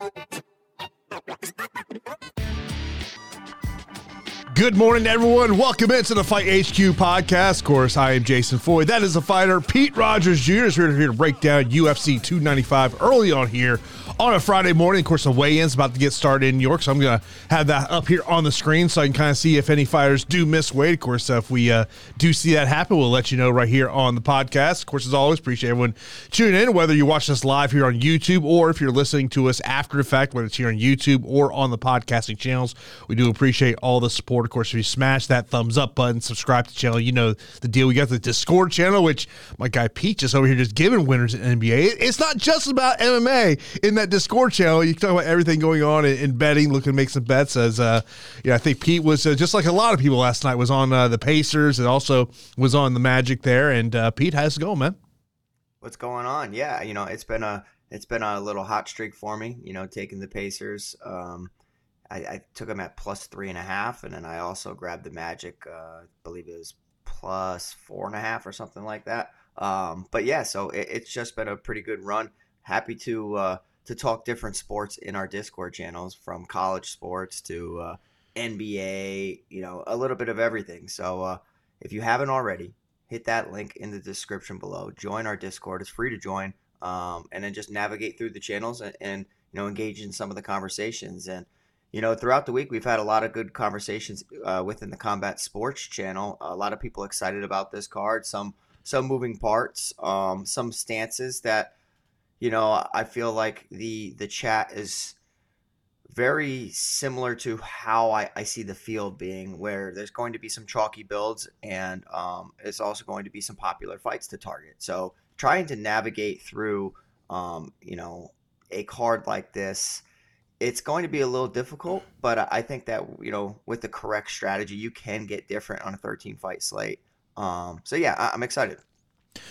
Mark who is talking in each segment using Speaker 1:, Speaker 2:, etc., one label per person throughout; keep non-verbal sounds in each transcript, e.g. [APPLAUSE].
Speaker 1: Thank you. Good morning, everyone. Welcome into the Fight HQ podcast. Of course, I am Jason Floyd. That is the fighter. Pete Rogers Jr. is here to break down UFC 295 early on here on a Friday morning. Of course, the weigh-in's about to get started in New York, so I'm going to have that up here on the screen so I can kind of see if any fighters do miss weight. Of course, if we uh, do see that happen, we'll let you know right here on the podcast. Of course, as always, appreciate everyone tuning in, whether you watch us live here on YouTube or if you're listening to us after the fact, whether it's here on YouTube or on the podcasting channels. We do appreciate all the support. Of course, if you smash that thumbs up button, subscribe to the channel, you know the deal. We got the Discord channel, which my guy Pete just over here just giving winners in NBA. It's not just about MMA in that Discord channel. You can talk about everything going on in, in betting, looking to make some bets. As uh, yeah, I think Pete was uh, just like a lot of people last night was on uh, the Pacers and also was on the Magic there. And uh, Pete, how's it going, man?
Speaker 2: What's going on? Yeah, you know it's been a it's been a little hot streak for me. You know, taking the Pacers. Um, I, I, took them at plus three and a half, and then I also grabbed the Magic. Uh, I believe it was plus four and a half or something like that. Um, but yeah, so it, it's just been a pretty good run. Happy to uh, to talk different sports in our Discord channels, from college sports to uh, NBA. You know, a little bit of everything. So uh, if you haven't already, hit that link in the description below. Join our Discord. It's free to join, um, and then just navigate through the channels and, and you know engage in some of the conversations and you know, throughout the week, we've had a lot of good conversations uh, within the Combat Sports channel. A lot of people excited about this card. Some some moving parts, um, some stances that, you know, I feel like the the chat is very similar to how I, I see the field being, where there's going to be some chalky builds and um, it's also going to be some popular fights to target. So trying to navigate through, um, you know, a card like this it's going to be a little difficult, but I think that you know with the correct strategy, you can get different on a 13 fight slate. Um, so yeah, I'm excited.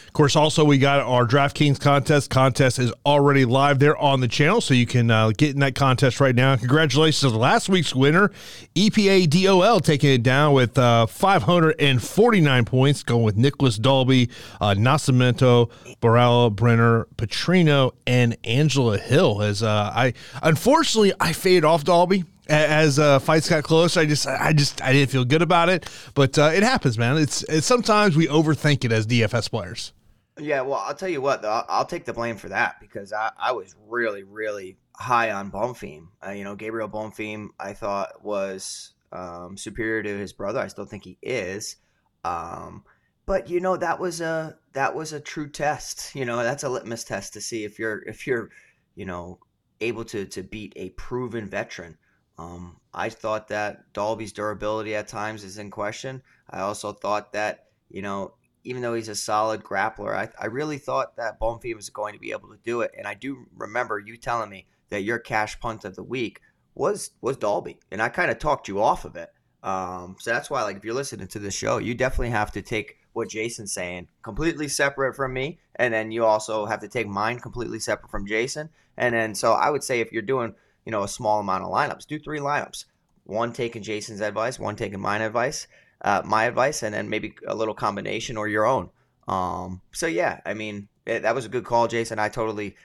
Speaker 1: Of course, also we got our DraftKings contest. Contest is already live there on the channel, so you can uh, get in that contest right now. Congratulations to last week's winner, EPA DOL, taking it down with uh, 549 points, going with Nicholas Dalby, uh, Nascimento, Barella, Brenner, Petrino, and Angela Hill. As uh, I unfortunately I faded off Dalby as uh, fights got close, I just, I just, I didn't feel good about it. But uh, it happens, man. It's, it's sometimes we overthink it as DFS players.
Speaker 2: Yeah, well, I'll tell you what, though, I'll take the blame for that because I, I was really, really high on Bonfim. Uh, you know, Gabriel Bonfim, I thought was um, superior to his brother. I still think he is. Um, but you know, that was a that was a true test. You know, that's a litmus test to see if you're if you're, you know, able to to beat a proven veteran. Um, I thought that Dalby's durability at times is in question. I also thought that, you know, even though he's a solid grappler, I, I really thought that Bonfim was going to be able to do it. And I do remember you telling me that your cash punt of the week was was Dalby, and I kind of talked you off of it. Um, so that's why, like, if you're listening to the show, you definitely have to take what Jason's saying completely separate from me, and then you also have to take mine completely separate from Jason. And then, so I would say if you're doing you know a small amount of lineups. Do three lineups. One taking Jason's advice, one taking mine advice, uh, my advice, and then maybe a little combination or your own. Um, so yeah, I mean it, eh, that was a good call, Jason. I totally,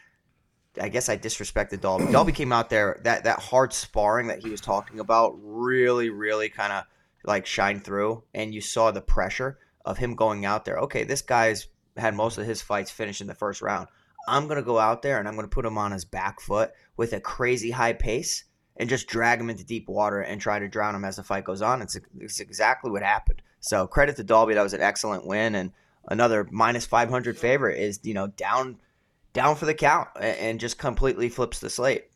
Speaker 2: I guess I disrespected Dalby. Dalby came out there that that hard sparring that he was talking about really, really kind of like shine through, and you saw the pressure of him going out there. Okay, this guy's had most of his fights finished in the first round. I'm going to go out there and I'm going to put him on his back foot with a crazy high pace and just drag him into deep water and try to drown him as the fight goes on. It's, it's exactly what happened. So credit to Dalby. That was an excellent win. And another minus 500 favorite is, you know, down down for the count and just completely flips the slate.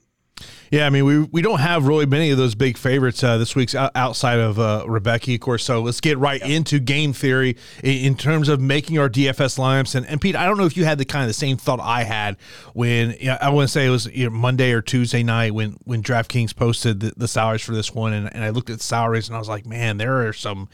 Speaker 1: Yeah, I mean, we we don't have really many of those big favorites uh, this week's outside of uh, Rebecki, of course. So let's get right yeah. into game theory in, terms of making our DFS lineups. And, and Pete, I don't know if you had the kind of the same thought I had when you know, I want to say it was you know, Monday or Tuesday night when when DraftKings posted the, the salaries for this one, and, and I looked at the salaries and I was like, man, there are some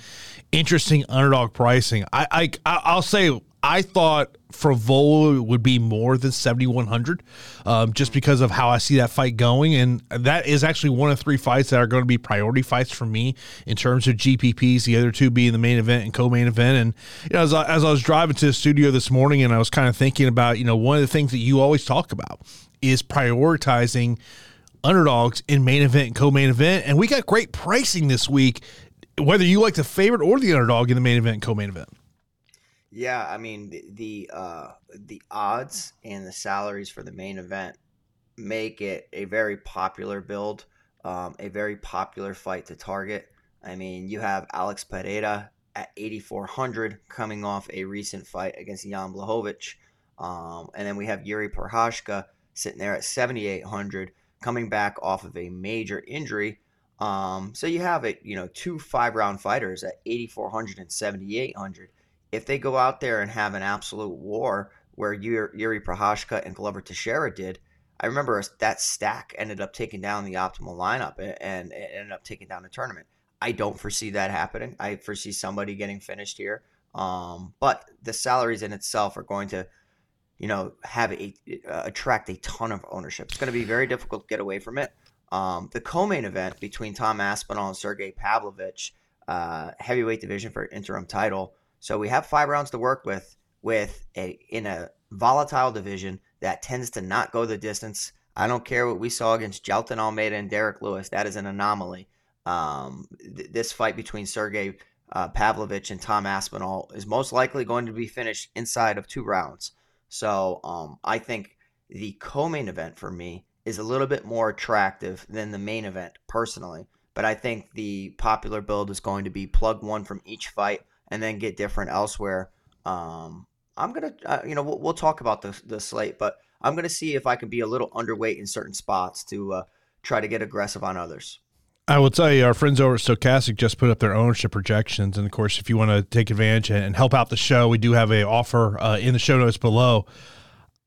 Speaker 1: interesting underdog pricing. I, I I'll say I thought Frevola would be more than 7,100 um, just because of how I see that fight going. And that is actually one of three fights that are going to be priority fights for me in terms of GPPs, the other two being the main event and co main event. And, you know, as I, as I was driving to the studio this morning and I was kind of thinking about, you know, one of the things that you always talk about is prioritizing underdogs in main event and co-main event, and we got great pricing this week. Whether you like the favorite or the underdog in the main event and co-main event.
Speaker 2: Yeah, I mean the the, uh, the odds and the salaries for the main event make it a very popular build, um, a very popular fight to target. I mean, you have Alex Pereira at 8,400 coming off a recent fight against Jan Blachowicz, Um, and then we have Jiri Prochazka sitting there at 7,800 coming back off of a major injury. Um, so you have it, you know, two five round fighters at 8,400 and 7,800. If they go out there and have an absolute war where Jiri Prochazka and Glover Teixeira did, I remember that stack ended up taking down the optimal lineup and, it ended up taking down the tournament. I don't foresee that happening. I foresee somebody getting finished here. Um, but the salaries in itself are going to, you know, have a uh, attract a ton of ownership. It's going to be very difficult to get away from it. Um, the co-main event between Tom Aspinall and Sergey Pavlovich, uh, heavyweight division for interim title. So we have five rounds to work with with a in a volatile division that tends to not go the distance. I don't care what we saw against Jailton Almeida and Derrick Lewis. That is an anomaly. Um, th- this fight between Sergey uh, Pavlovich and Tom Aspinall is most likely going to be finished inside of two rounds. So um, I think the co-main event for me is a little bit more attractive than the main event personally. But I think the popular build is going to be plug one from each fight and then get different elsewhere. Um, I'm gonna, uh, you know, we'll, we'll, talk about the the slate, but I'm gonna see if I can be a little underweight in certain spots to uh, try to get aggressive on others.
Speaker 1: I will tell you, our friends over at Stokastic just put up their ownership projections, and of course, if you want to take advantage and help out the show, we do have a offer uh, in the show notes below.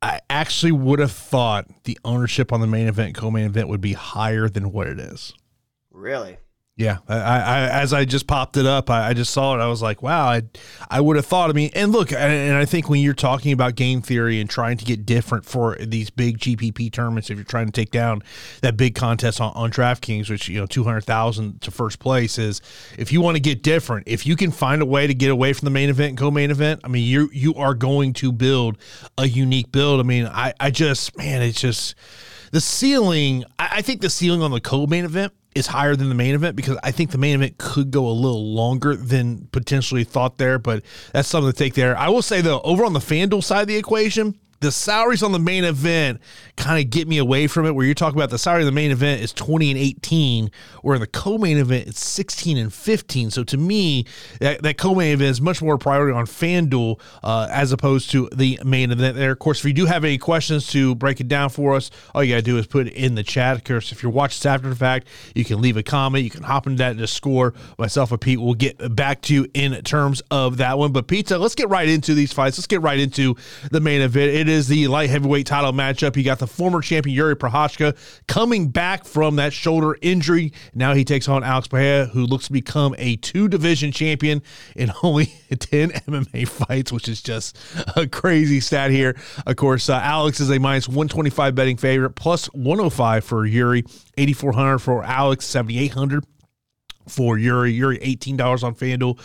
Speaker 1: I actually would have thought the ownership on the main event, co-main event, would be higher than what it is.
Speaker 2: Really?
Speaker 1: Yeah, I, I, as I just popped it up, I, I, just saw it. I was like, wow, I, I would have thought. I mean, and look, and, and, I think when you're talking about game theory and trying to get different for these big GPP tournaments, if you're trying to take down that big contest on, on DraftKings, which you know, two hundred thousand to first place is, if you want to get different, if you can find a way to get away from the main event and co-main event, I mean, you you are going to build a unique build. I mean, I, I just, man, it's just the ceiling. I, I think the ceiling on the co-main event is higher than the main event because I think the main event could go a little longer than potentially thought there, but that's something to take there. I will say though, over on the FanDuel side of the equation, the salaries on the main event kind of get me away from it. Where you're talking about the salary of the main event is 20 and 18, where in the co-main event it's 16 and 15. So to me, that, that co-main event is much more priority on FanDuel uh, as opposed to the main event. There, of course, if you do have any questions to break it down for us, all you gotta do is put it in the chat. Of course, if you're watching after the fact, you can leave a comment. You can hop into that Discord. Myself and Pete will get back to you in terms of that one. But Pizza, let's get right into these fights. Let's get right into the main event. It it is the light heavyweight title matchup. You got the former champion Jiri Prochazka coming back from that shoulder injury. Now he takes on Alex Pereira, who looks to become a two division champion in [LAUGHS] only 10 MMA fights, which is just a crazy stat here. Of course, uh, Alex is a minus 125 betting favorite, plus 105 for Jiri, 8,400 for Alex, 7,800 for Jiri. Jiri, $18 on FanDuel,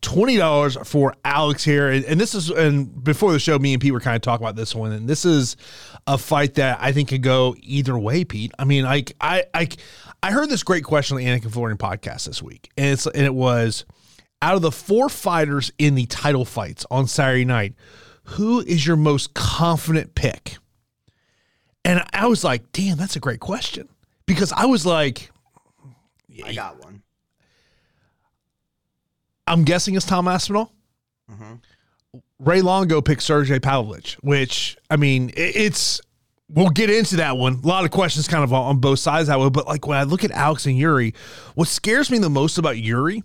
Speaker 1: $20 for Alex here. And, and, this is, and before the show, me and Pete were kind of talking about this one. And this is a fight that I think could go either way, Pete. I mean, like, I, I, I heard this great question on the Anik and Florian podcast this week. And, it's, and it was out of the four fighters in the title fights on Saturday night, who is your most confident pick? And I was like, damn, that's a great question. Because I was like,
Speaker 2: I got one.
Speaker 1: I'm guessing it's Tom Aspinall. Mm-hmm. Ray Longo picked Sergey Pavlovich, which I mean, it's we'll get into that one. A lot of questions kind of on both sides that way. But like when I look at Alex and Jiri, what scares me the most about Jiri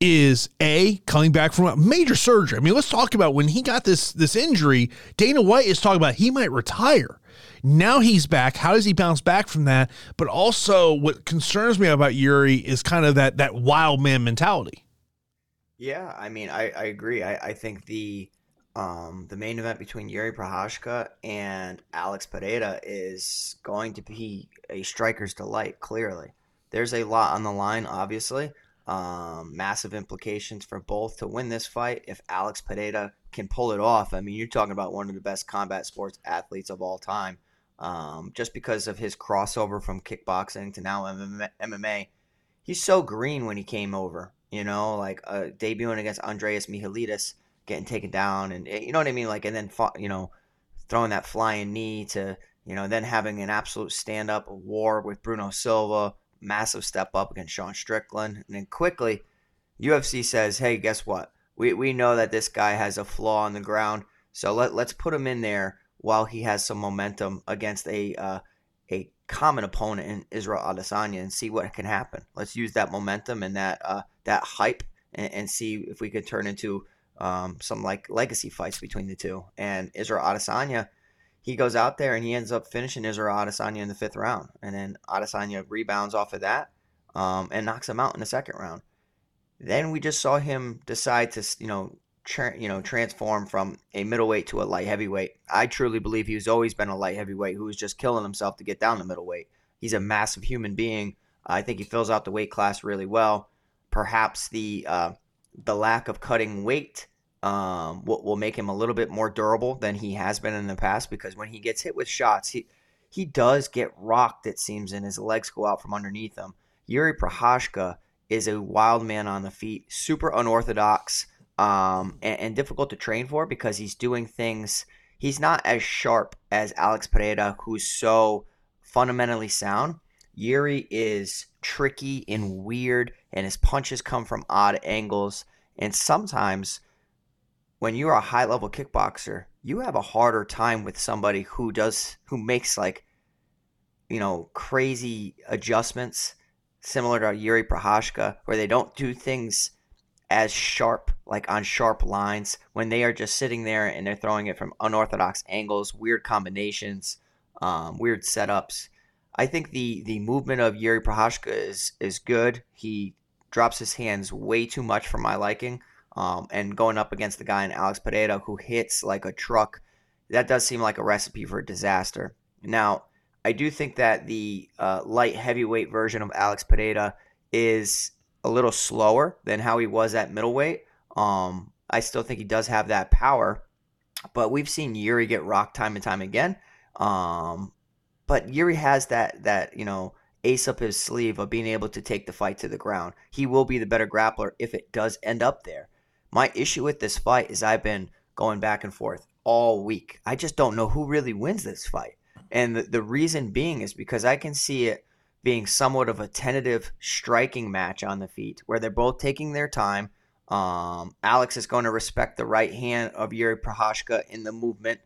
Speaker 1: is a coming back from a major surgery. I mean, let's talk about when he got this this injury. Dana White is talking about he might retire. Now he's back. How does he bounce back from that? But also, what concerns me about Jiri is kind of that that wild man mentality.
Speaker 2: Yeah, I mean, I, I agree. I, I think the um, the main event between Jiri Prochazka and Alex Pereira is going to be a striker's delight. Clearly, there's a lot on the line. Obviously, um, massive implications for both to win this fight. If Alex Pereira can pull it off, I mean, you're talking about one of the best combat sports athletes of all time. um, just because of his crossover from kickboxing to now MMA. He's so green when he came over, you know, like uh, debuting against Andreas Michailidis, getting taken down, and eh, you know what I mean, like, and then you know, throwing that flying knee to you know, then having an absolute stand up war with Bruno Silva, massive step up against Sean Strickland, and then quickly, UFC says, hey, guess what? We, we know that this guy has a flaw on the ground, so let, let's put him in there while he has some momentum against a uh, a common opponent in Israel Adesanya and see what can happen. Let's use that momentum and that uh, that hype and, and, see if we could turn into um, some like legacy fights between the two. And Israel Adesanya, he goes out there and he ends up finishing Israel Adesanya in the fifth round, and then Adesanya rebounds off of that um, and knocks him out in the second round. Then we just saw him decide to you know tra- you know transform from a middleweight to a light heavyweight. I truly believe he's always been a light heavyweight who was just killing himself to get down to middleweight. He's a massive human being. I think he fills out the weight class really well. Perhaps the uh, the lack of cutting weight um, will, will make him a little bit more durable than he has been in the past because when he gets hit with shots, he he does get rocked. It seems, and his legs go out from underneath him. Jiri Prochazka is a wild man on the feet, super unorthodox um, and, and, difficult to train for because he's doing things. He's not as sharp as Alex Pereira, who's so fundamentally sound. Jiri is tricky and weird, and his punches come from odd angles. And sometimes, when you're a high level kickboxer, you have a harder time with somebody who does who makes like you know crazy adjustments similar to Jiri Prochazka, where they don't do things as sharp, like on sharp lines, when they are just sitting there and they're throwing it from unorthodox angles, weird combinations, um, weird setups. I think the the movement of Jiri Prochazka is is good. He drops his hands way too much for my liking. Um, and going up against the guy in Alex Pereira who hits like a truck, that does seem like a recipe for disaster. Now, I do think that the uh, light heavyweight version of Alex Pereira is a little slower than how he was at middleweight. Um, I still think he does have that power, but we've seen Jiri get rocked time and time again. Um, but Jiri has that that you know ace up his sleeve of being able to take the fight to the ground. He will be the better grappler if it does end up there. My issue with this fight is I've been going back and forth all week. I just don't know who really wins this fight. And the, the reason being is because I can see it being somewhat of a tentative striking match on the feet where they're both taking their time. Um, Alex is going to respect the right hand of Jiri Prochazka in the movement.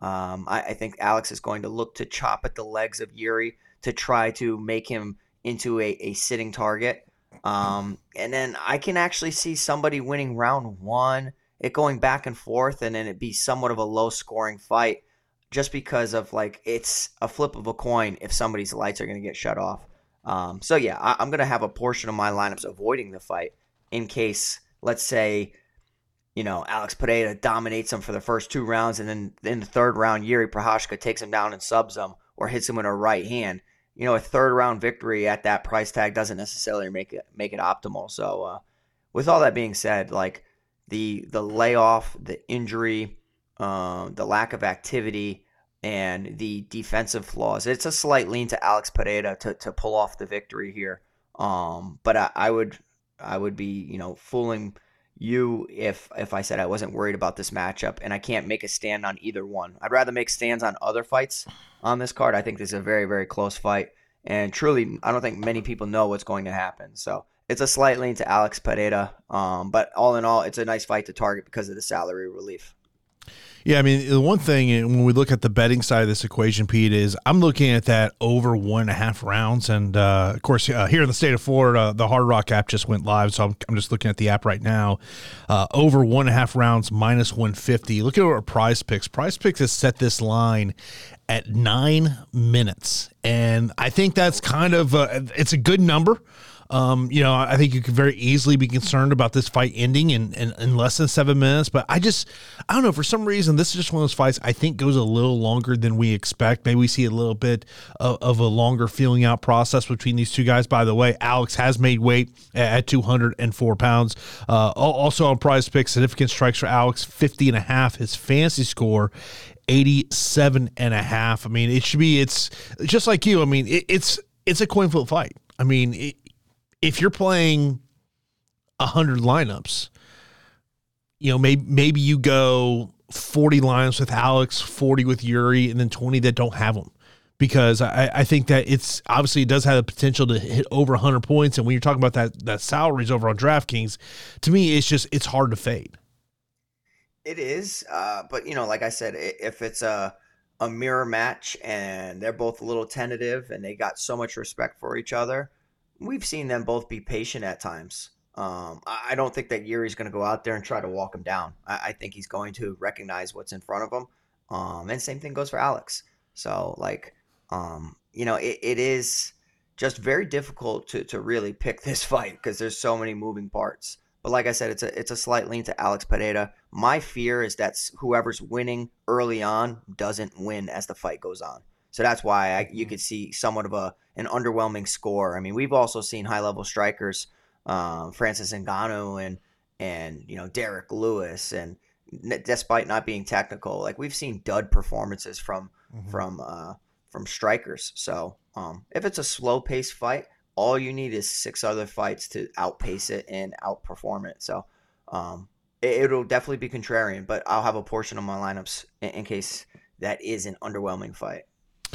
Speaker 2: Um, I, I, think Alex is going to look to chop at the legs of Jiri to try to make him into a, a sitting target. Um, and then I can actually see somebody winning round one, it going back and forth, and then it be somewhat of a low scoring fight just because of like it's a flip of a coin if somebody's lights are going to get shut off. Um, so yeah, I, am going to have a portion of my lineups avoiding the fight in case, let's say, you know, Alex Pereira dominates him for the first two rounds, and then in the third round, Jiri Prochazka takes him down and subs him or hits him with a right hand. You know, a third round victory at that price tag doesn't necessarily make it make it optimal. So, uh, with all that being said, like the the layoff, the injury, um, the lack of activity, and the defensive flaws. It's a slight lean to Alex Pereira to, to pull off the victory here. Um, but I, I would I would be you know fooling you if if I said I wasn't worried about this matchup, and I can't make a stand on either one. I'd rather make stands on other fights on this card. I think this is a very very close fight, and truly, I don't think many people know what's going to happen. So it's a slight lean to Alex Pereira, um, but all in all, it's a nice fight to target because of the salary relief.
Speaker 1: Yeah, I mean, the one thing when we look at the betting side of this equation, Pete, is I'm looking at that over one and a half rounds. And uh, of course, uh, here in the state of Florida, the Hard Rock app just went live. So I'm, I'm just looking at the app right now. Uh, over one and a half rounds, minus 150. Look at our prize picks. Prize picks has set this line at nine minutes. And I think that's kind of, a, it's a good number. Um, you know, I think you could very easily be concerned about this fight ending in, in, in, less than seven minutes. But I just, I don't know, for some reason, this is just one of those fights I think goes a little longer than we expect. Maybe we see a little bit of, of a longer feeling out process between these two guys. By the way, Alex has made weight at 204 pounds. Uh, also on prize pick, significant strikes for Alex, 50 and a half. His fancy score 87 and a half. I mean, it should be, it's just like you. I mean, it, it's, it's a coin flip fight. I mean, it, if you're playing 100 lineups, you know, maybe, maybe you go 40 lines with Alex, 40 with Jiri, and then 20 that don't have them. Because I, I think that it's obviously it does have the potential to hit over 100 points. And when you're talking about that that salaries over on DraftKings, to me, it's just it's hard to fade.
Speaker 2: It is, uh, but you know, like I said, if it's a a mirror match and they're both a little tentative and they got so much respect for each other, we've seen them both be patient at times. Um, I don't think that Jiri's going to go out there and try to walk him down. I, I, think he's going to recognize what's in front of him. Um, and same thing goes for Alex. So, like, um, you know, it, it is just very difficult to, to really pick [LAUGHS] this fight because there's so many moving parts. But like I said, it's a it's a slight lean to Alex Pereira. My fear is that whoever's winning early on doesn't win as the fight goes on. So that's why I, you mm-hmm. could see somewhat of a an underwhelming score. I mean, we've also seen high level strikers um, Francis Ngannou and and you know Derrick Lewis and despite not being technical, like we've seen dud performances from mm-hmm. from uh, from strikers. So um, if it's a slow paced fight, all you need is six other fights to outpace it and outperform it. So um, it, will definitely be contrarian, but I'll have a portion of my lineups in, in case that is an underwhelming fight.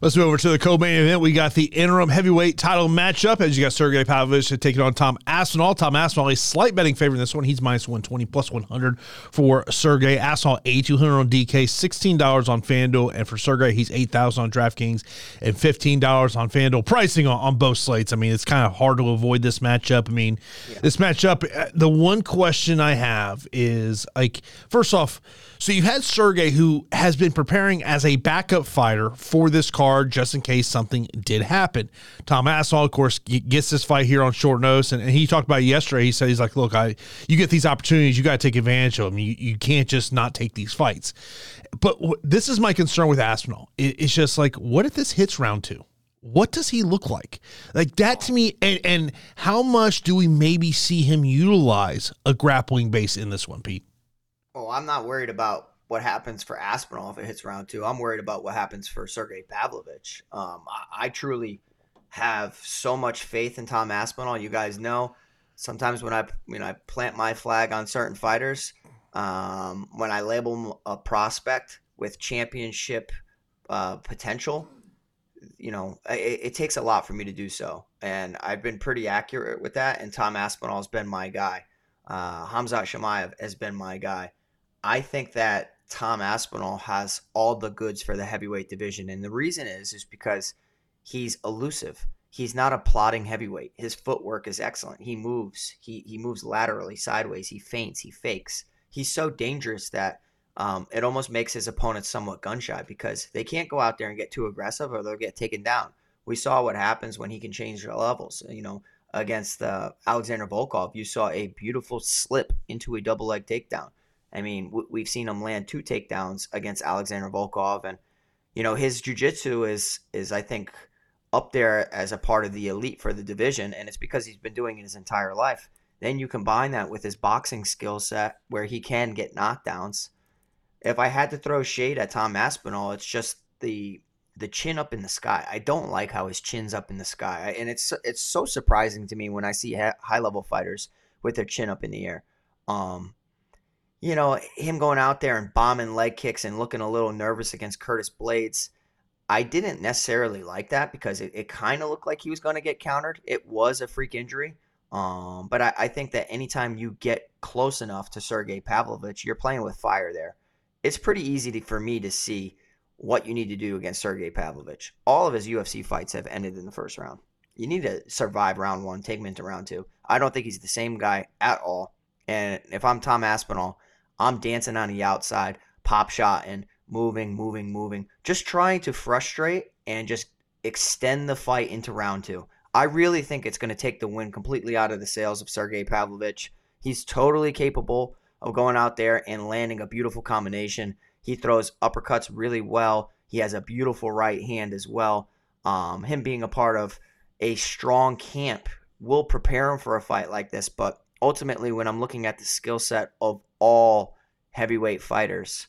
Speaker 1: Let's move over to the co-main event. We got the interim heavyweight title matchup as you got Sergey Pavlovich taking on Tom Aspinall. Tom Aspinall, a slight betting favorite in this one. He's minus 120 plus 100 for Sergey. Aspinall, 8200 on DK, $16 on FanDuel. And for Sergey, he's 8000 on DraftKings and $15 on FanDuel. Pricing on, on both slates. I mean, it's kind of hard to avoid this matchup. I mean, yeah. this matchup, uh, the one question I have is like, first off, so you've had Sergey, who has been preparing as a backup fighter for this card, just in case something did happen. Tom Aspinall, of course, gets this fight here on short notice, and, and he talked about yesterday. He said he's like, "Look, I you get these opportunities, you got to take advantage of them. You you can't just not take these fights." But w- this is my concern with Aspinall. It, it's just like, what if this hits round two? what does he look like? Like that to me, and, and how much do we maybe see him utilize a grappling base in this one, Pete?
Speaker 2: Oh, I'm not worried about what happens for Aspinall if it hits round two. I'm worried about what happens for Sergey Pavlovich. Um, I, I, truly have so much faith in Tom Aspinall. You guys know sometimes when I when I plant my flag on certain fighters, um, when I label a prospect with championship uh, potential, you know, it, it, takes a lot for me to do so, and I've been pretty accurate with that. And Tom Aspinall has been my guy. Uh, Hamzat Chimaev has been my guy. I think that Tom Aspinall has all the goods for the heavyweight division, and the reason is is because he's elusive. He's not a plodding heavyweight. His footwork is excellent. He moves. He he moves laterally, sideways. He feints. He fakes. He's so dangerous that um, it almost makes his opponents somewhat gun shy because they can't go out there and get too aggressive or they'll get taken down. We saw what happens when he can change levels. You know, against uh, Alexander Volkov, you saw a beautiful slip into a double leg takedown. I mean, we've seen him land two takedowns against Alexander Volkov, and you know his jujitsu is is I think up there as a part of the elite for the division, and it's because he's been doing it his entire life. Then you combine that with his boxing skill set, where he can get knockdowns. If I had to throw shade at Tom Aspinall, it's just the the chin up in the sky. I don't like how his chin's up in the sky, and it's it's so surprising to me when I see high level fighters with their chin up in the air. Um, you know, him going out there and bombing leg kicks and looking a little nervous against Curtis Blaydes, I didn't necessarily like that because it, it kind of looked like he was going to get countered. It was a freak injury. Um, but I, I, think that anytime you get close enough to Sergey Pavlovich, you're playing with fire there. It's pretty easy to, for me to see what you need to do against Sergey Pavlovich. All of his UFC fights have ended in the first round. You need to survive round one, take him into round two. I don't think he's the same guy at all. And if I'm Tom Aspinall, I'm dancing on the outside, pop shot and moving, moving, moving, just trying to frustrate and just extend the fight into round two. I really think it's going to take the win completely out of the sails of Sergey Pavlovich. He's totally capable of going out there and landing a beautiful combination. He throws uppercuts really well. He has a beautiful right hand as well. Um, him being a part of a strong camp will prepare him for a fight like this. But ultimately, when I'm looking at the skill set of all heavyweight fighters.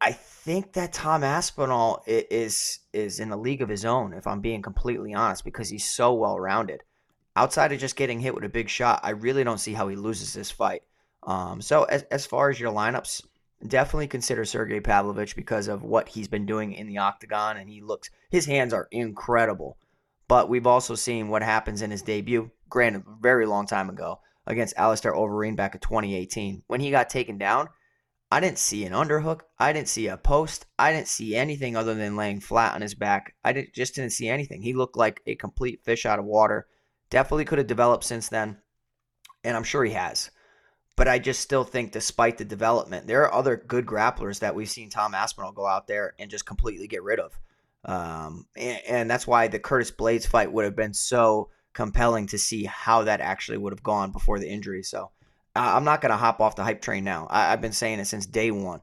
Speaker 2: I think that Tom Aspinall is is in a league of his own, if I'm being completely honest, because he's so well rounded. Outside of just getting hit with a big shot, I really don't see how he loses this fight. Um, so as as far as your lineups, definitely consider Sergey Pavlovich because of what he's been doing in the octagon, and he looks his hands are incredible. But we've also seen what happens in his debut, granted, very long time ago, against Alistair Overeem back in 2018. When he got taken down, I didn't see an underhook. I didn't see a post. I didn't see anything other than laying flat on his back. I didn't, just didn't see anything. He looked like a complete fish out of water. Definitely could have developed since then, and I'm sure he has. But I just still think, despite the development, there are other good grapplers that we've seen Tom Aspinall go out there and just completely get rid of. Um, and, and that's why the Curtis Blaydes fight would have been so compelling to see how that actually would have gone before the injury. So I'm not going to hop off the hype train now. I, have been saying it since day one.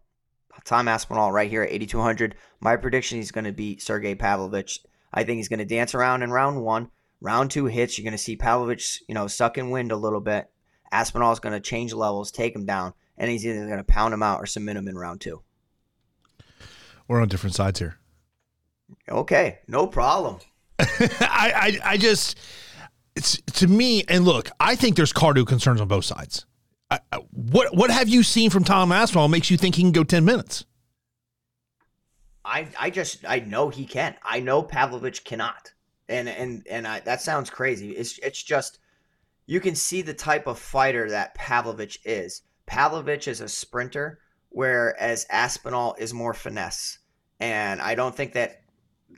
Speaker 2: Tom Aspinall right here at 8,200. My prediction is going to be Sergey Pavlovich. I think he's going to dance around in round one. Round two hits, you're going to see Pavlovich, you know, suck in wind a little bit. Aspinall is going to change levels, take him down, and he's either going to pound him out or submit him in round two.
Speaker 1: We're on different sides here.
Speaker 2: Okay, no problem. [LAUGHS]
Speaker 1: I, I, I just, it's to me, and look, I think there's cardio concerns on both sides. I, I, what what have you seen from Tom Aspinall makes you think he can go ten minutes?
Speaker 2: I I just I know he can. I know Pavlovich cannot, and and and I, that sounds crazy. It's it's just you can see the type of fighter that Pavlovich is. Pavlovich is a sprinter, whereas Aspinall is more finesse. And I don't think that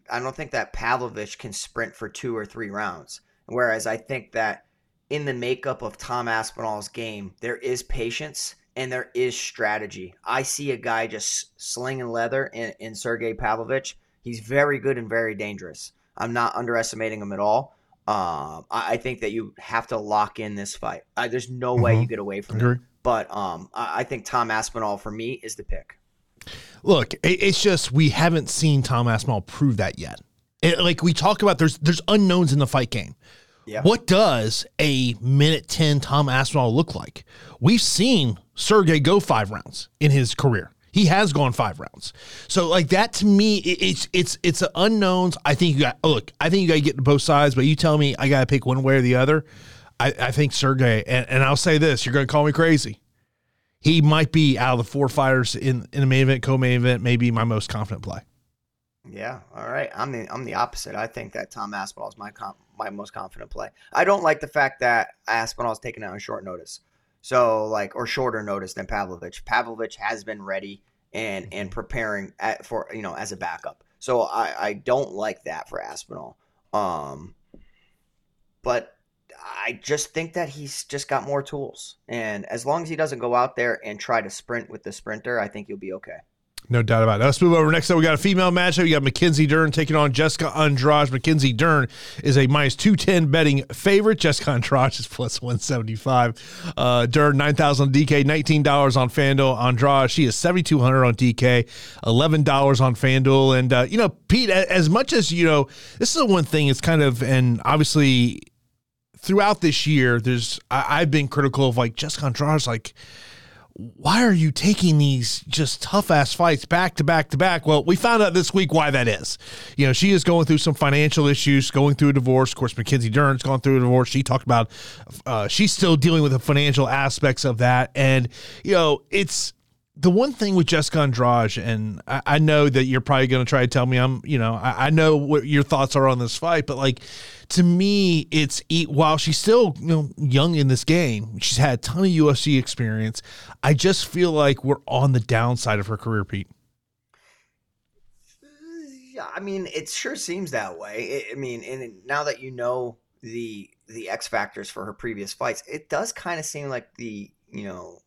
Speaker 2: I don't think that Pavlovich can sprint for two or three rounds. Whereas I think that in the makeup of Tom Aspinall's game, there is patience and there is strategy. I see a guy just slinging leather in, in Sergey Pavlovich. He's very good and very dangerous. I'm not underestimating him at all. Um, I, I, think that you have to lock in this fight. I, there's no mm-hmm. way you get away from it. But um, I, I think Tom Aspinall for me is the pick.
Speaker 1: Look, it, it's just we haven't seen Tom Aspinall prove that yet. It, like we talk about, there's there's unknowns in the fight game. Yeah. What does a minute 10 Tom Aspinall look like? We've seen Sergey go five rounds in his career. He has gone five rounds. So like that to me, it's it's it's an unknowns. I think you got oh, look. I think you got to get to both sides. But you tell me I got to pick one way or the other. I, I think Sergey, and, and I'll say this: you're going to call me crazy. He might be out of the four fighters in in the main event, co-main event, maybe my most confident play.
Speaker 2: Yeah. All right. I'm the I'm the opposite. I think that Tom Aspinall is my comp, my most confident play. I don't like the fact that Aspinall is taken out on short notice. So like or shorter notice than Pavlovich. Pavlovich has been ready and and preparing at, for you know as a backup. So I I don't like that for Aspinall. Um but I just think that he's just got more tools. And as long as he doesn't go out there and try to sprint with the sprinter, I think he'll be okay.
Speaker 1: No doubt about it. Let's move over. Next up, we got a female matchup. We got Mackenzie Dern taking on Jessica Andrade. Mackenzie Dern is a minus 210 betting favorite. Jessica Andrade is plus 175. Uh, Dern, 9000 on DK, $19 on FanDuel. Andrade, she is 7200 on DK, $11 on FanDuel. And, uh, you know, Pete, as much as, you know, this is the one thing, it's kind of, and obviously throughout this year, there's, I, have been critical of like Jessica Andrade's like, why are you taking these just tough ass fights back to back to back? Well, we found out this week why that is. You know, she is going through some financial issues, going through a divorce. Of course, Mackenzie Dern's gone through a divorce. She talked about uh, she's still dealing with the financial aspects of that. And, you know, it's the one thing with Jessica Andrade, and I, I know that you're probably going to try to tell me I'm, you know, I, I, know what your thoughts are on this fight, but like to me, it's while she's still you know young in this game, she's had a ton of UFC experience. I just feel like we're on the downside of her career, Pete.
Speaker 2: I mean, it sure seems that way. I mean, and now that you know the the X factors for her previous fights, it does kind of seem like the you know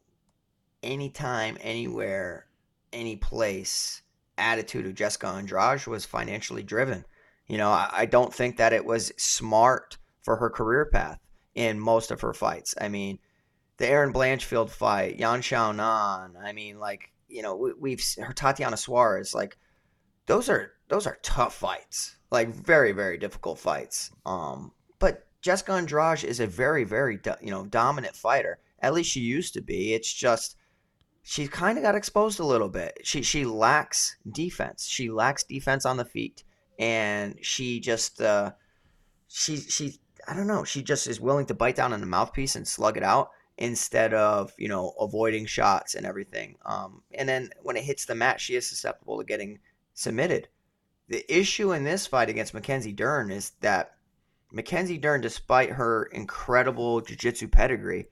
Speaker 2: anytime, anywhere, any place attitude of Jessica Andrade was financially driven. You know, I, I don't think that it was smart for her career path in most of her fights. I mean, the Erin Blanchfield fight, Yan Xiaonan. I mean, like you know, we, we've her Tatiana Suarez. Like those are those are tough fights, like very very difficult fights. Um, but Jessica Andrade is a very very you know dominant fighter. At least she used to be. It's just she kind of got exposed a little bit. She she lacks defense. She lacks defense on the feet, and she just uh, she she I don't know. She just is willing to bite down on the mouthpiece and slug it out instead of you know avoiding shots and everything. Um, and then when it hits the mat, she is susceptible to getting submitted. The issue in this fight against Mackenzie Dern is that Mackenzie Dern, despite her incredible jiu-jitsu pedigree,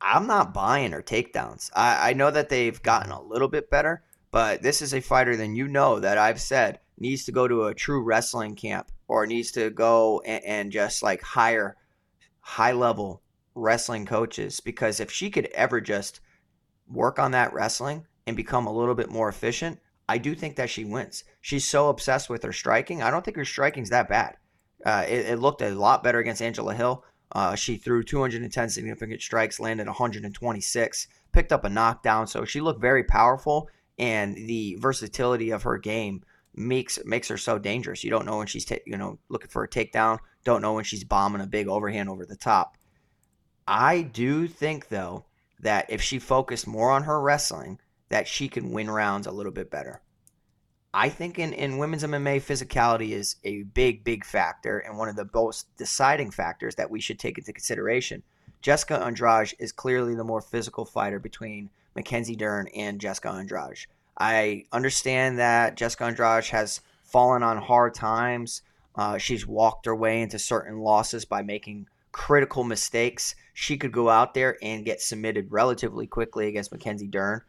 Speaker 2: I'm not buying her takedowns. I, I know that they've gotten a little bit better, but this is a fighter than you know that I've said needs to go to a true wrestling camp or needs to go and, and just like hire high level wrestling coaches because if she could ever just work on that wrestling and become a little bit more efficient, I do think that she wins. She's so obsessed with her striking. I don't think her striking's that bad. Uh, it, it, looked a lot better against Angela Hill. Uh, she threw 210 significant strikes, landed 126, picked up a knockdown. So she looked very powerful, and the versatility of her game makes makes her so dangerous. You don't know when she's ta- you know looking for a takedown. Don't know when she's bombing a big overhand over the top. I do think though that if she focused more on her wrestling, that she can win rounds a little bit better. I think in, in women's MMA, physicality is a big, big factor and one of the most deciding factors that we should take into consideration. Jessica Andrade is clearly the more physical fighter between Mackenzie Dern and Jessica Andrade. I understand that Jessica Andrade has fallen on hard times. Uh, she's walked her way into certain losses by making critical mistakes. She could go out there and get submitted relatively quickly against Mackenzie Dern.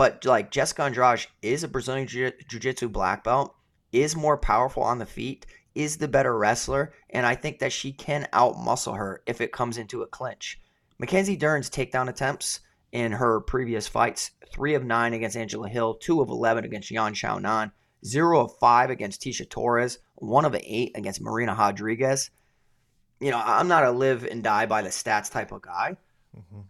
Speaker 2: But like Jessica Andrade is a Brazilian Jiu Jitsu black belt, is more powerful on the feet, is the better wrestler, and I think that she can outmuscle her if it comes into a clinch. Mackenzie Dern's takedown attempts in her previous fights three of nine against Angela Hill, two of 11 against Yan Xiaonan, zero of five against Tecia Torres, one of eight against Marina Rodriguez. You know, I'm not a live and die by the stats type of guy, mm-hmm.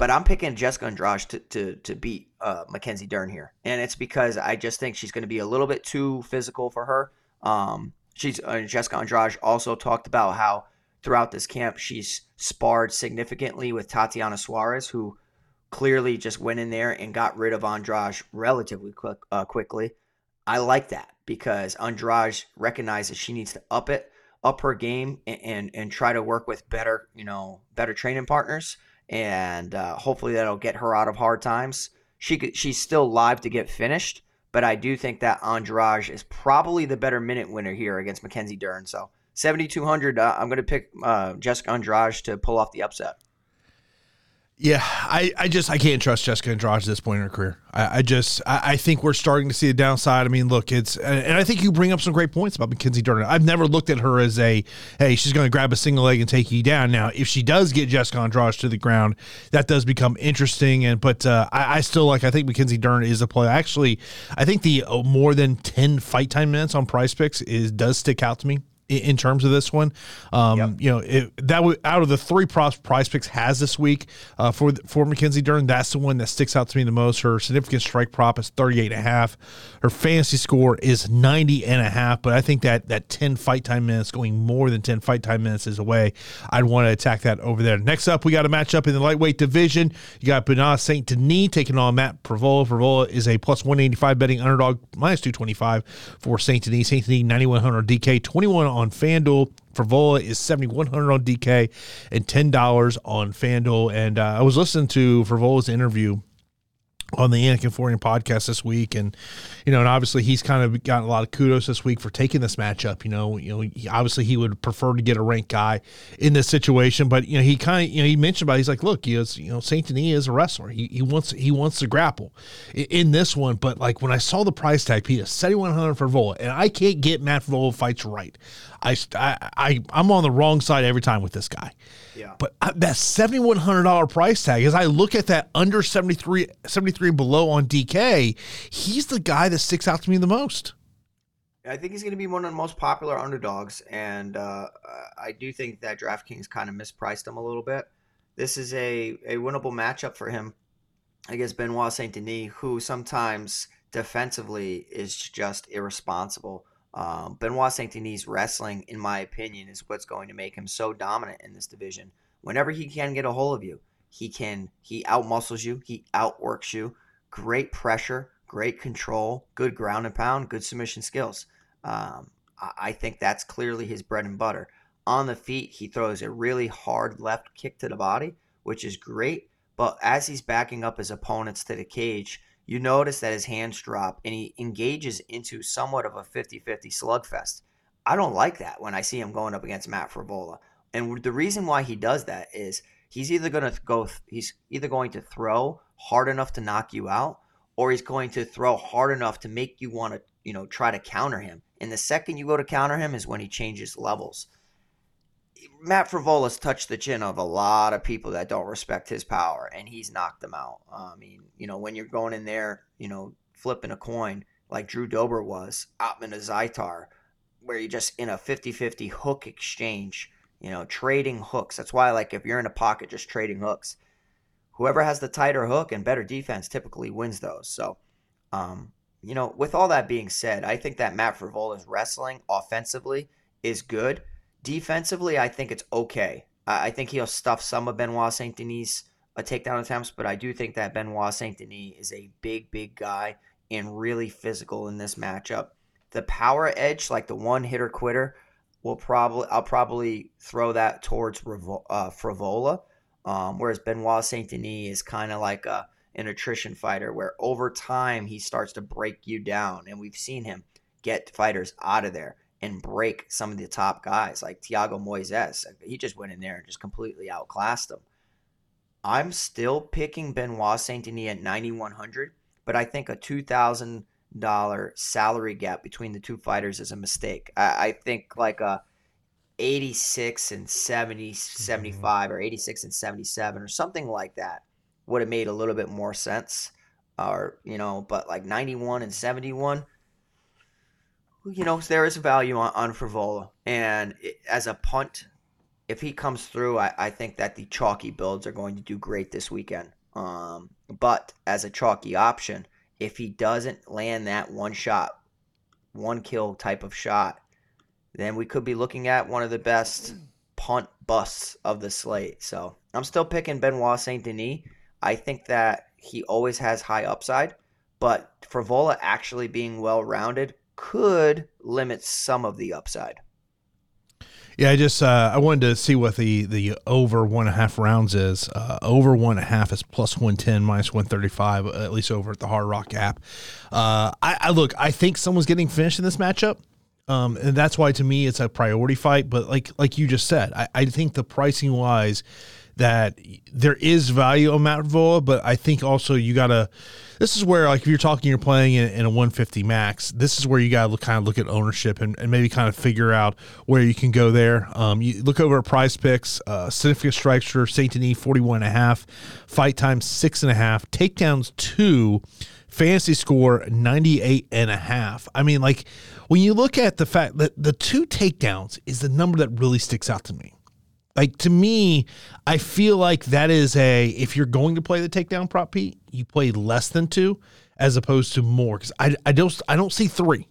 Speaker 2: But I'm picking Jessica Andrade to, to, to beat uh, Mackenzie Dern here. And it's because I just think she's going to be a little bit too physical for her. Um, she's uh, Jessica Andrade also talked about how throughout this camp she's sparred significantly with Tatiana Suarez, who clearly just went in there and got rid of Andrade relatively quick, uh, quickly. I like that because Andrade recognizes she needs to up it, up her game, and, and, and try to work with better, you know, better training partners and uh, hopefully that'll get her out of hard times. She could, she's still live to get finished, but I do think that Andrade is probably the better minute winner here against Mackenzie Dern. So 7,200, uh, I'm going to pick uh, Jessica Andrade to pull off the upset.
Speaker 1: Yeah, I, I just I can't trust Jessica Andrade at this point in her career. I, I just I, I, think we're starting to see a downside. I mean, look, it's and I think you bring up some great points about Mackenzie Dern. I've never looked at her as a hey, she's going to grab a single leg and take you down. Now, if she does get Jessica Andrade to the ground, that does become interesting. And but uh, I, I, still like I think Mackenzie Dern is a play. Actually, I think the uh, more than ten fight time minutes on Prize Picks is does stick out to me in terms of this one. Um, yep. You know, it, that out of the three props Prize Picks has this week uh, for for Mackenzie Dern, that's the one that sticks out to me the most. Her significant strike prop is 38 and a half. Her fantasy score is 90 and a half, but I think that that 10 fight time minutes going more than 10 fight time minutes is away. I'd want to attack that over there. Next up, we got a matchup in the lightweight division. You got Benoit Saint Denis taking on Matt Frevola. Frevola is a plus 185 betting underdog, minus 225 for Saint Denis. Saint Denis 9100 DK, 21 on on FanDuel. Frevola is 7100 on DK and $10 on FanDuel. And uh, I was listening to Frevola's interview on the Anik and Florian podcast this week, and you know, and obviously he's kind of gotten a lot of kudos this week for taking this matchup. You know, you know, he, obviously he would prefer to get a ranked guy in this situation, but you know, he kind of, you know, he mentioned about it, he's like, look, he is, you know, Saint Denis is a wrestler. He, he wants he wants to grapple in, in, this one, but like when I saw the price tag, Peter, seventy one hundred Frevola, and I can't get Matt Frevola fights right. I, I, I'm on the wrong side every time with this guy. Yeah. But uh, that $7,100 price tag, as I look at that under 73, 73 below on DK, he's the guy that sticks out to me the most.
Speaker 2: I think he's going to be one of the most popular underdogs, and uh, I do think that DraftKings kind of mispriced him a little bit. This is a, a winnable matchup for him against Benoit Saint Denis, who sometimes defensively is just irresponsible. Um, Benoit Saint Denis wrestling, in my opinion, is what's going to make him so dominant in this division. Whenever he can get a hold of you, He can he outmuscles you, he outworks you. Great pressure, great control, good ground and pound, good submission skills. Um, I think that's clearly his bread and butter. On the feet, he throws a really hard left kick to the body, which is great. But as he's backing up his opponents to the cage, you notice that his hands drop and he engages into somewhat of a 50 50 slugfest. I don't like that when I see him going up against Matt Frevola. And the reason why he does that is he's either going to go, he's either going to throw hard enough to knock you out, or he's going to throw hard enough to make you want to, you know, try to counter him. And the second you go to counter him is when he changes levels. Matt Frevola's touched the chin of a lot of people that don't respect his power, and he's knocked them out. I mean, you know, when you're going in there, you know, flipping a coin like Drew Dober was, Ottman Azaitar, where you're just in a 50 50 hook exchange, you know, trading hooks. That's why, like, if you're in a pocket, just trading hooks. Whoever has the tighter hook and better defense typically wins those. So, um, you know, with all that being said, I think that Matt Frevola's wrestling offensively is good. Defensively, I think it's okay. I think he'll stuff some of Benoit Saint Denis' uh, takedown attempts, but I do think that Benoit Saint Denis is a big, big guy and really physical in this matchup. The power edge, like the one hitter quitter, will probably I'll probably throw that towards uh, Frevola, um, whereas Benoit Saint Denis is kind of like a an attrition fighter where over time he starts to break you down, and we've seen him get fighters out of there and break some of the top guys like Thiago Moises. He just went in there and just completely outclassed them. I'm still picking Benoit Saint Denis at 9,100, but I think a $2,000 salary gap between the two fighters is a mistake. I, I think like a 86 and 70, 75 mm-hmm. or 86 and 77 or something like that would have made a little bit more sense. Or, you know, but like 91 and 71, you know, there is value on, on Frevola. And as a punt, if he comes through, I, I think that the chalky builds are going to do great this weekend. Um, but as a chalky option, if he doesn't land that one shot, one kill type of shot, then we could be looking at one of the best punt busts of the slate. So I'm still picking Benoit Saint Denis. I think that he always has high upside, but Frevola actually being well rounded could limit some of the upside.
Speaker 1: Yeah, I just uh, I wanted to see what the the over one and a half rounds is. Uh, over one and a half is plus one ten, minus one thirty five, at least over at the Hard Rock app. Uh, I, I look, I think someone's getting finished in this matchup. Um, and that's why to me it's a priority fight. But like like you just said, I, I think the pricing wise, that there is value on Matt Frevola, but I think also you gotta. This is where like if you're talking, you're playing in, in a 150 max. This is where you gotta kind of look at ownership and, and maybe kind of figure out where you can go there. Um, you look over at Prize Picks, uh, significant strikes for Saint Denis 41 and a half, fight time six and a half, takedowns two fantasy score 98 and a half. I mean, like when you look at the fact that the two takedowns is the number that really sticks out to me. Like to me, I feel like that is a if you're going to play the takedown prop Pete, you play less than two as opposed to more because I, I don't I don't see three.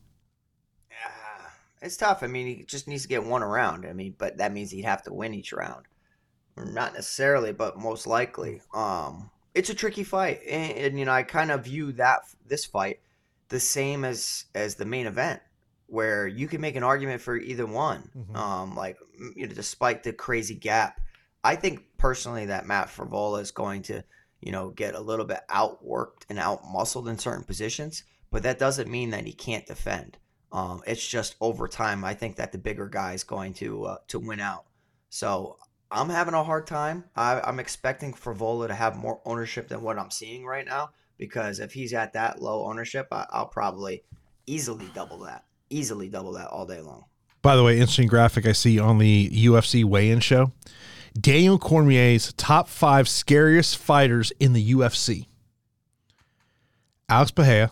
Speaker 2: It's tough. I mean, he just needs to get one around. I mean, but that means he'd have to win each round. Not necessarily, but most likely. Um, it's a tricky fight, and, and you know I kind of view that this fight the same as as the main event where you can make an argument for either one. Mm-hmm. Um, like you know, despite the crazy gap, I think personally that Matt Frevola is going to, you know, get a little bit outworked and outmuscled in certain positions, but that doesn't mean that he can't defend. Um, it's just over time. I think that the bigger guy is going to uh, to win out. So I'm having a hard time. I, I'm expecting Frevola to have more ownership than what I'm seeing right now because if he's at that low ownership, I, I'll probably easily double that easily double that all day long.
Speaker 1: By the way, interesting graphic I see on the UFC weigh-in show. Daniel Cormier's top five scariest fighters in the UFC. Alex Pereira,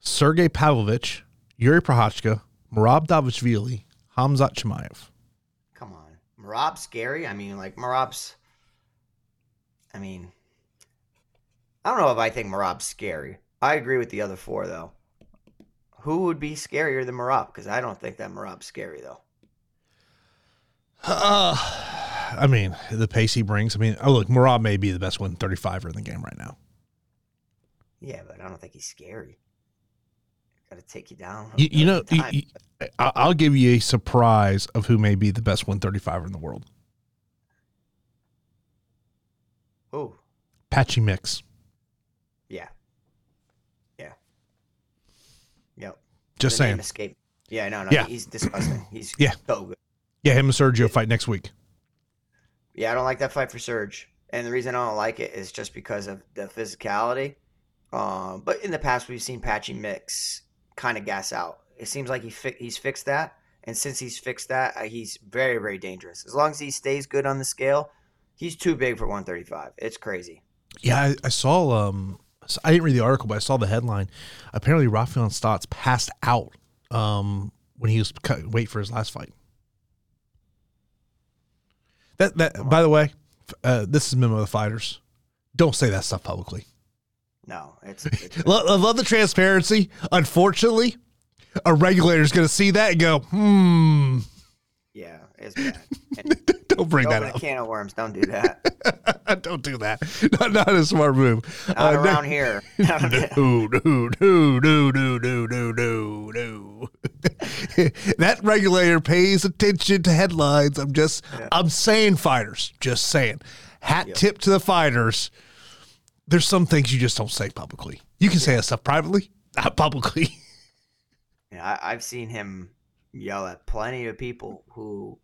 Speaker 1: Sergei Pavlovich, Jiri Prochazka, Merab Dvalishvili, Hamzat Chimaev.
Speaker 2: Come on. Merab's scary. I mean, like, Merab's. I mean, I don't know if I think Merab's scary. I agree with the other four, though who would be scarier than Merab? Because I don't think that Merab's scary though.
Speaker 1: Uh, [SIGHS] I mean, the pace he brings. I mean, oh look, Merab may be the best 135er in the game right now.
Speaker 2: Yeah, but I don't think he's scary. Got to take you down.
Speaker 1: You, you know, you, you, I'll give you a surprise of who may be the best 135er in the world.
Speaker 2: Oh,
Speaker 1: Patchy Mix.
Speaker 2: yeah, yeah, yep.
Speaker 1: Just saying.
Speaker 2: escaped. Yeah, no, no,
Speaker 1: Yeah.
Speaker 2: he's disgusting. He's
Speaker 1: Yeah.
Speaker 2: so good.
Speaker 1: Yeah, him and Sergio fight next week.
Speaker 2: Yeah, I don't like that fight for Serge. and the reason I don't like it is just because of the physicality. Um, but in the past, we've seen Patchy Mix kind of gas out. It seems like he fi- he's fixed that, and since he's fixed that, uh, he's very very dangerous. As long as he stays good on the scale, he's too big for 135. It's crazy.
Speaker 1: Yeah, I, I saw. Um, I didn't read the article, but I saw the headline. Apparently, Rafael Stotts passed out um, when he was cut, wait for his last fight. That that by the way, uh, this is memo of the fighters. Don't say that stuff publicly.
Speaker 2: No, it's, [LAUGHS] it's
Speaker 1: I love the transparency. Unfortunately, a regulator is going to see that and go, "Hmm,
Speaker 2: yeah, it's bad. [LAUGHS]
Speaker 1: Don't bring that
Speaker 2: open a
Speaker 1: up.
Speaker 2: can of worms. Don't do that. [LAUGHS]
Speaker 1: don't do that. Not, not a smart move."
Speaker 2: Not
Speaker 1: Uh, [LAUGHS]
Speaker 2: around here.
Speaker 1: No, no, no, no, no, no, no, no, no, no. that regulator pays attention to headlines. I'm just, I'm saying fighters. Just saying. Hat tip to the fighters. There's some things you just don't say publicly. You can say that stuff privately, not publicly.
Speaker 2: Yeah, I, I've seen him yell at plenty of people who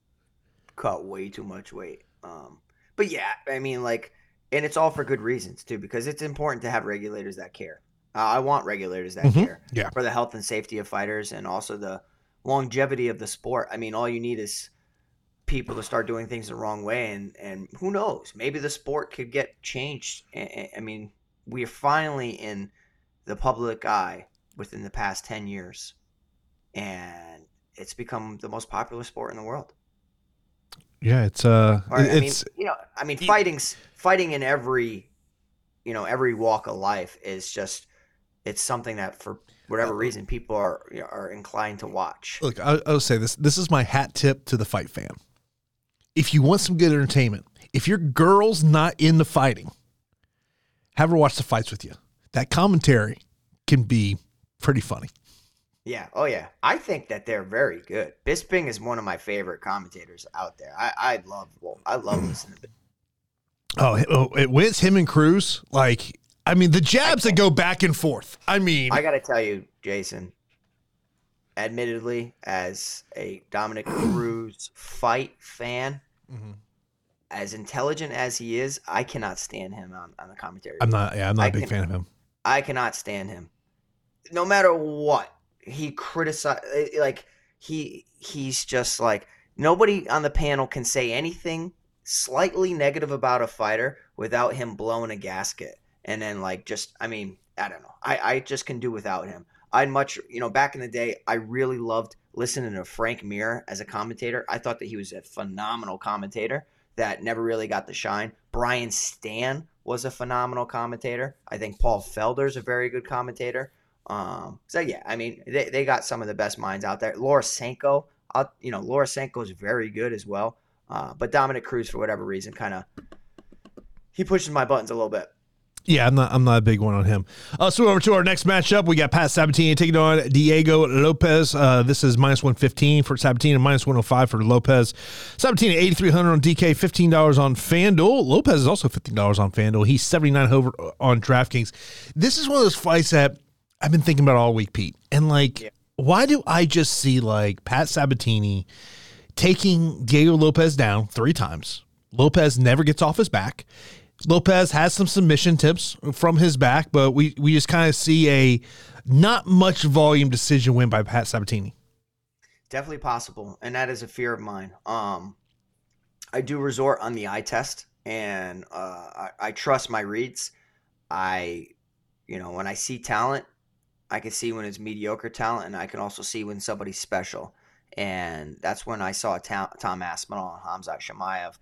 Speaker 2: cut way too much weight. Um, but yeah, I mean, like, and it's all for good reasons too, because it's important to have regulators that care. Uh, I want regulators that
Speaker 1: Mhm.
Speaker 2: care
Speaker 1: Yeah.
Speaker 2: for the health and safety of fighters and also the longevity of the sport. I mean, all you need is people to start doing things the wrong way, and and who knows, maybe the sport could get changed. I mean, we are finally in the public eye within the past ten years and it's become the most popular sport in the world.
Speaker 1: Yeah, it's uh,
Speaker 2: Or, I mean,
Speaker 1: it's
Speaker 2: you know, I mean,
Speaker 1: y-
Speaker 2: fighting's fighting in every, you know, every walk of life is just, it's something that for whatever reason people are you know, are inclined to watch.
Speaker 1: look. I, I'll say this. This is my hat tip to the fight fan. If you want some good entertainment, if your girl's not into fighting, have her watch the fights with you. That commentary can be pretty funny.
Speaker 2: Yeah. Oh yeah. I think that they're very good. Bisping is one of my favorite commentators out there. I I love well, I love listening to.
Speaker 1: Oh, oh, it wins him and Cruz. Like, I mean, the jabs that go back and forth. I mean,
Speaker 2: I got to tell you, Jason. Admittedly, as a Dominick [CLEARS THROAT] Cruz fight fan,
Speaker 1: Mhm.
Speaker 2: as intelligent as he is, I cannot stand him on, on the commentary.
Speaker 1: I'm not. Yeah, I'm not
Speaker 2: I
Speaker 1: a big
Speaker 2: can-
Speaker 1: fan of him.
Speaker 2: I cannot stand him. No matter what, he criticize eh, like he he's just like nobody on the panel can say anything slightly negative about a fighter without him blowing a gasket. And then like just I mean, I don't know. I I just can do without him. I'd much, you know, back in the day, I really loved listening to Frank Mir as a commentator. I thought that he was a phenomenal commentator that never really got the shine. Brian Stann was a phenomenal commentator. I think Paul Felder's a very good commentator. Um, so yeah, I mean, they, they got some of the best minds out there. Laura Sanko, uh, you know, Laura Sanko is very good as well. Uh, but Dominick Cruz, for whatever reason, kind of he pushes my buttons a little bit.
Speaker 1: Yeah, I'm not. I'm not a big one on him. Uh, so over to our next matchup, we got Pat Sabatini taking on Diego Lopes. Uh, this is minus 115 for Sabatini and minus 105 for Lopes. Sabatini 8,300 on DK, fifteen dollars on FanDuel. Lopes is also fifteen dollars on FanDuel. He's 79 over on DraftKings. This is one of those fights that I've been thinking about all week, Pete. And like, why do I just see like Pat Sabatini taking Diego Lopes down three times? Lopes never gets off his back. Lopes has some submission tips from his back, but we, we just kind of see a not much volume decision win by Pat Sabatini.
Speaker 2: Definitely possible, and that is a fear of mine. Um, I do resort on the eye test, and uh, I, I trust my reads. I, you know, when I see talent, I can see when it's mediocre talent, and I can also see when somebody's special. And that's when I saw Ta- Tom Aspinall and Hamzat Chimaev.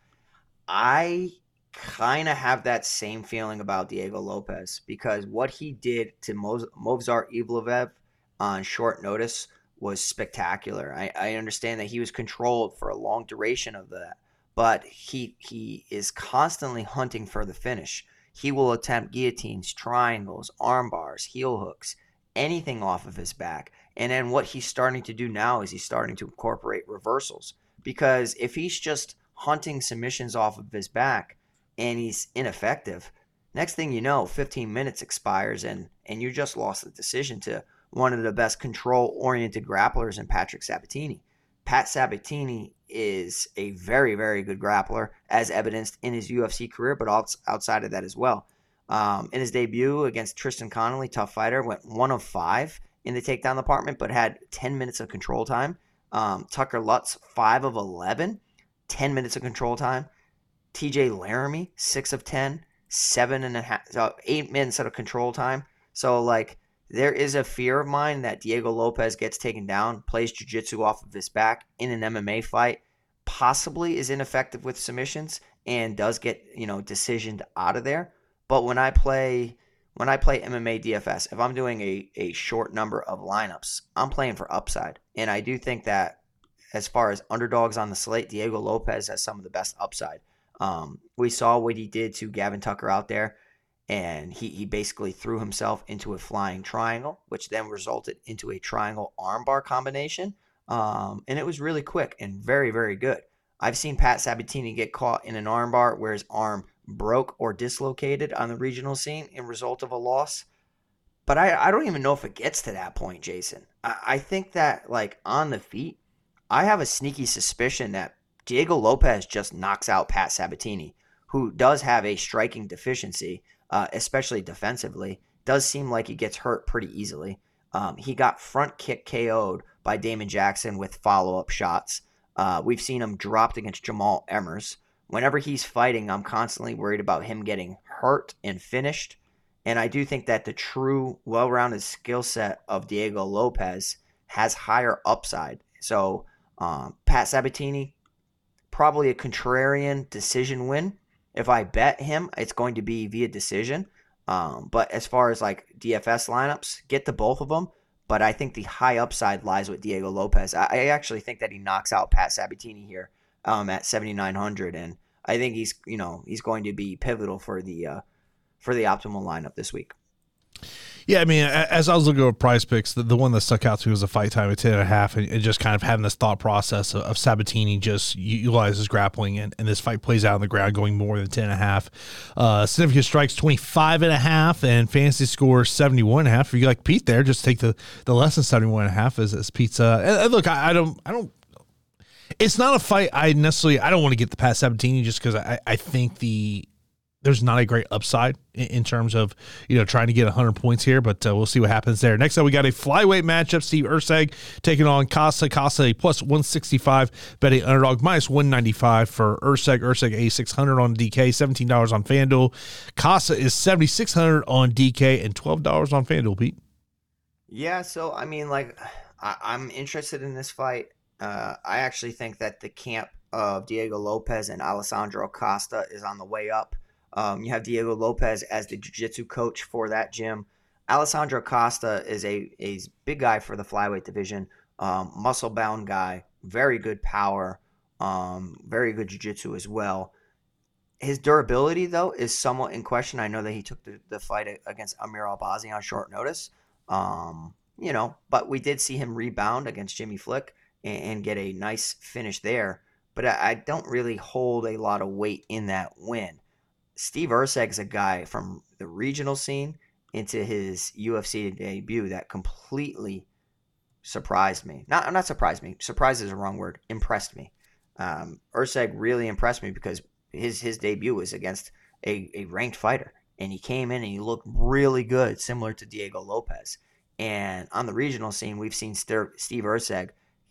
Speaker 2: I kind of have that same feeling about Diego Lopes because what he did to Mo- Movzar Evloev on short notice was spectacular. I, I understand that he was controlled for a long duration of that, but he he is constantly hunting for the finish. He will attempt guillotines, triangles, arm bars, heel hooks, anything off of his back. And then what he's starting to do now is he's starting to incorporate reversals because if he's just hunting submissions off of his back and he's ineffective, next thing you know, 15 minutes expires and and you just lost the decision to one of the best control oriented grapplers in Patrick Sabatini. Pat Sabatini is a very, very good grappler, as evidenced in his UFC career, but outside of that as well. Um, in his debut against Tristan Connelly, tough fighter, went one of five in the takedown department, but had 10 minutes of control time. Um, Tucker Lutz, five of 11, 10 minutes of control time. TJ Laramie, six of 10, seven and a half, so eight minutes of control time. So, like, there is a fear of mine that Diego Lopes gets taken down, plays jiu-jitsu off of his back in an MMA fight, possibly is ineffective with submissions and does get, you know, decisioned out of there. But when I play when I play MMA DFS, if I'm doing a, a short number of lineups, I'm playing for upside. And I do think that as far as underdogs on the slate, Diego Lopes has some of the best upside. Um, we saw what he did to Gavin Tucker out there and he, he basically threw himself into a flying triangle, which then resulted into a triangle armbar combination. Um, and it was really quick and very, very good. I've seen Pat Sabatini get caught in an armbar where his arm broke or dislocated on the regional scene in result of a loss. But I, I don't even know if it gets to that point, Jason. I, I think that, like, on the feet, I have a sneaky suspicion that Diego Lopes just knocks out Pat Sabatini, who does have a striking deficiency uh, especially defensively. Does seem like he gets hurt pretty easily. Um, he got front kick KO'd by Damon Jackson with follow up shots. Uh, we've seen him dropped against Jamall Emmers. Whenever he's fighting, I'm constantly worried about him getting hurt and finished. And I do think that the true, well rounded skill set of Diego Lopes has higher upside. So, um, Pat Sabatini, probably a contrarian decision win. If I bet him, it's going to be via decision. Um, but as far as like DFS lineups, get to both of them. But I think the high upside lies with Diego Lopes. I, I actually think that he knocks out Pat Sabatini here um, at 7,900, and I think he's you know he's going to be pivotal for the uh, for the optimal lineup this week.
Speaker 1: Yeah, I mean, as I was looking at Prize Picks, the, the one that stuck out to me was a fight time at 10 and a half, and, and just kind of having this thought process of, of Sabatini just utilizes grappling, and, and this fight plays out on the ground going more than 10 and a half. Uh, significant strikes 25 and a half, and fantasy score 71 and a half. If you like Pete there, just take the, the less than 71 and a half as, as pizza. And, and look, I, I don't, I don't, it's not a fight I necessarily, I don't want to get the past Sabatini just because I, I think the, there's not a great upside in, in, terms of you know trying to get 100 points here, but uh, we'll see what happens there. Next up, we got a flyweight matchup: Steve Erceg taking on Costa. Costa a plus 165, betting underdog minus 195 for Erceg. Erceg a 600 on DK, $17 on FanDuel. Costa is 7600 on DK and $12 on FanDuel. Pete.
Speaker 2: Yeah, so I mean, like, I, am interested in this fight. Uh, I actually think that the camp of Diego Lopes and Alessandro Costa is on the way up. Um, you have Diego Lopes as the jiu-jitsu coach for that gym. Alessandro Costa is a, a big guy for the flyweight division, um, muscle bound guy, very good power, um, very good jiu-jitsu as well. His durability, though, is somewhat in question. I know that he took the, the fight against Amir Albazi on short notice. Um, you know, but we did see him rebound against Jimmy Flick and, and get a nice finish there. But I, I don't really hold a lot of weight in that win. Steve Erceg's a guy from the regional scene into his UFC debut that completely surprised me. Not not surprised me. Surprised is a wrong word. Impressed me. Um, Erceg really impressed me because his his debut was against a, a ranked fighter, and he came in and he looked really good, similar to Diego Lopes. And on the regional scene, we've seen Steve Erceg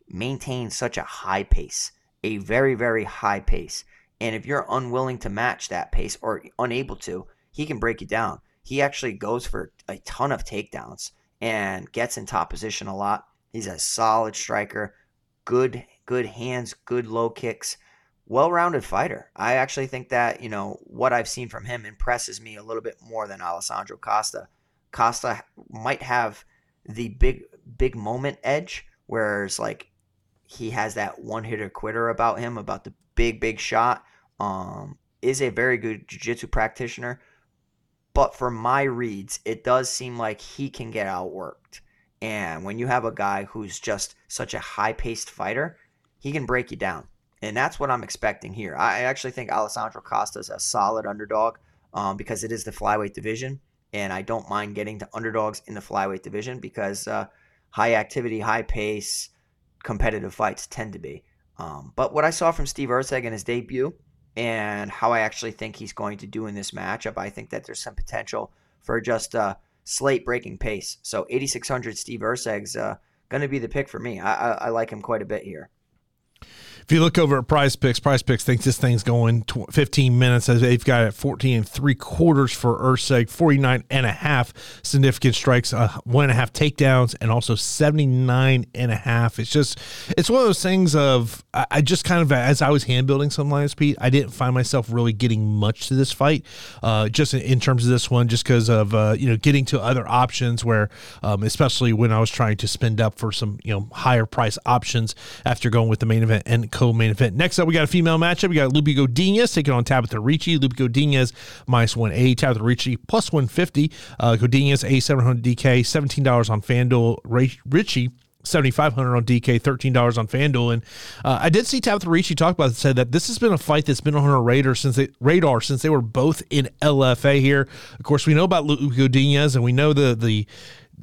Speaker 2: maintain such a high pace, a very very high pace. And if you're unwilling to match that pace or unable to, he can break you down. He actually goes for a ton of takedowns and gets in top position a lot. He's a solid striker, good good hands, good low kicks, well-rounded fighter. I actually think that, you know, what I've seen from him impresses me a little bit more than Alessandro Costa. Costa might have the big big moment edge whereas like he has that one hitter quitter about him, about the big, big shot. Um, is a very good jiu-jitsu practitioner. But for my reads, it does seem like he can get outworked. And when you have a guy who's just such a high-paced fighter, he can break you down. And that's what I'm expecting here. I actually think Alessandro Costa is a solid underdog um, because it is the flyweight division. And I don't mind getting to underdogs in the flyweight division because uh, high activity, high pace, competitive fights tend to be. Um, but what I saw from Steve Erceg in his debut and how I actually think he's going to do in this matchup, I think that there's some potential for just a slate breaking pace. So 8,600 Steve Erceg's uh, going to be the pick for me. I, I, I like him quite a bit here.
Speaker 1: If you look over at Prize Picks, Prize Picks thinks this thing's going 15 minutes. As they've got it 14 and three quarters for Erceg, 49 and a half significant strikes, uh, one and a half takedowns, and also 79 and a half. It's just, it's one of those things of, I just kind of, as I was hand building some lines, Pete, I didn't find myself really getting much to this fight, uh, just in, in, terms of this one, just because of, uh, you know, getting to other options where, um, especially when I was trying to spend up for some, you know, higher price options after going with the main event and co-main event. Next up, we got a female matchup. We got Loopy Godinez taking on Tabatha Ricci. Loopy Godinez minus 180, Tabatha Ricci plus 150. Uh, Godinez A700 DK, $17 on FanDuel. Ricci 7500 on DK, $13 on FanDuel. And uh, I did see Tabatha Ricci talk about it, said that this has been a fight that's been on her radar since they, radar since they were both in LFA here. Of course, we know about Loopy Godinez and we know the the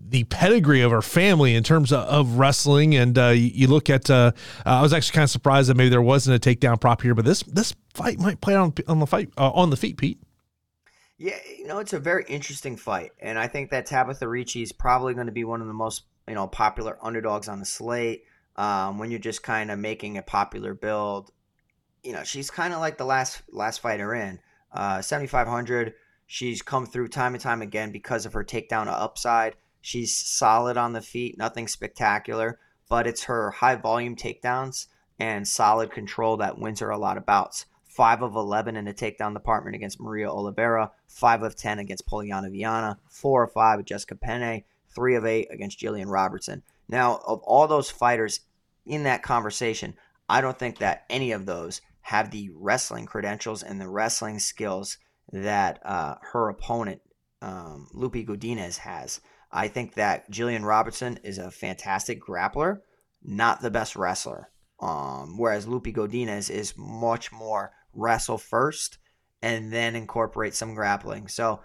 Speaker 1: the pedigree of her family in terms of, of wrestling. And uh, you, you, look at, uh, I was actually kind of surprised that maybe there wasn't a takedown prop here, but this this fight might play on on the fight uh, on the feet, Pete.
Speaker 2: Yeah, you know it's a very interesting fight, and I think that Tabatha Ricci is probably going to be one of the most you know popular underdogs on the slate. Um, when you're just kind of making a popular build, you know she's kind of like the last last fighter in uh, 7500. She's come through time and time again because of her takedown upside. She's solid on the feet, nothing spectacular, but it's her high volume takedowns and solid control that wins her a lot of bouts. 5 of 11 in the takedown department against Maria Oliveira, 5 of 10 against Polyana Viana, 4 of 5 with Jessica Penne, 3 of 8 against Jillian Robertson. Now, of all those fighters in that conversation, I don't think that any of those have the wrestling credentials and the wrestling skills that uh, her opponent, um, Loopy Godinez, has. I think that Jillian Robertson is a fantastic grappler, not the best wrestler. Um, whereas Loopy Godinez is much more wrestle first and then incorporate some grappling. So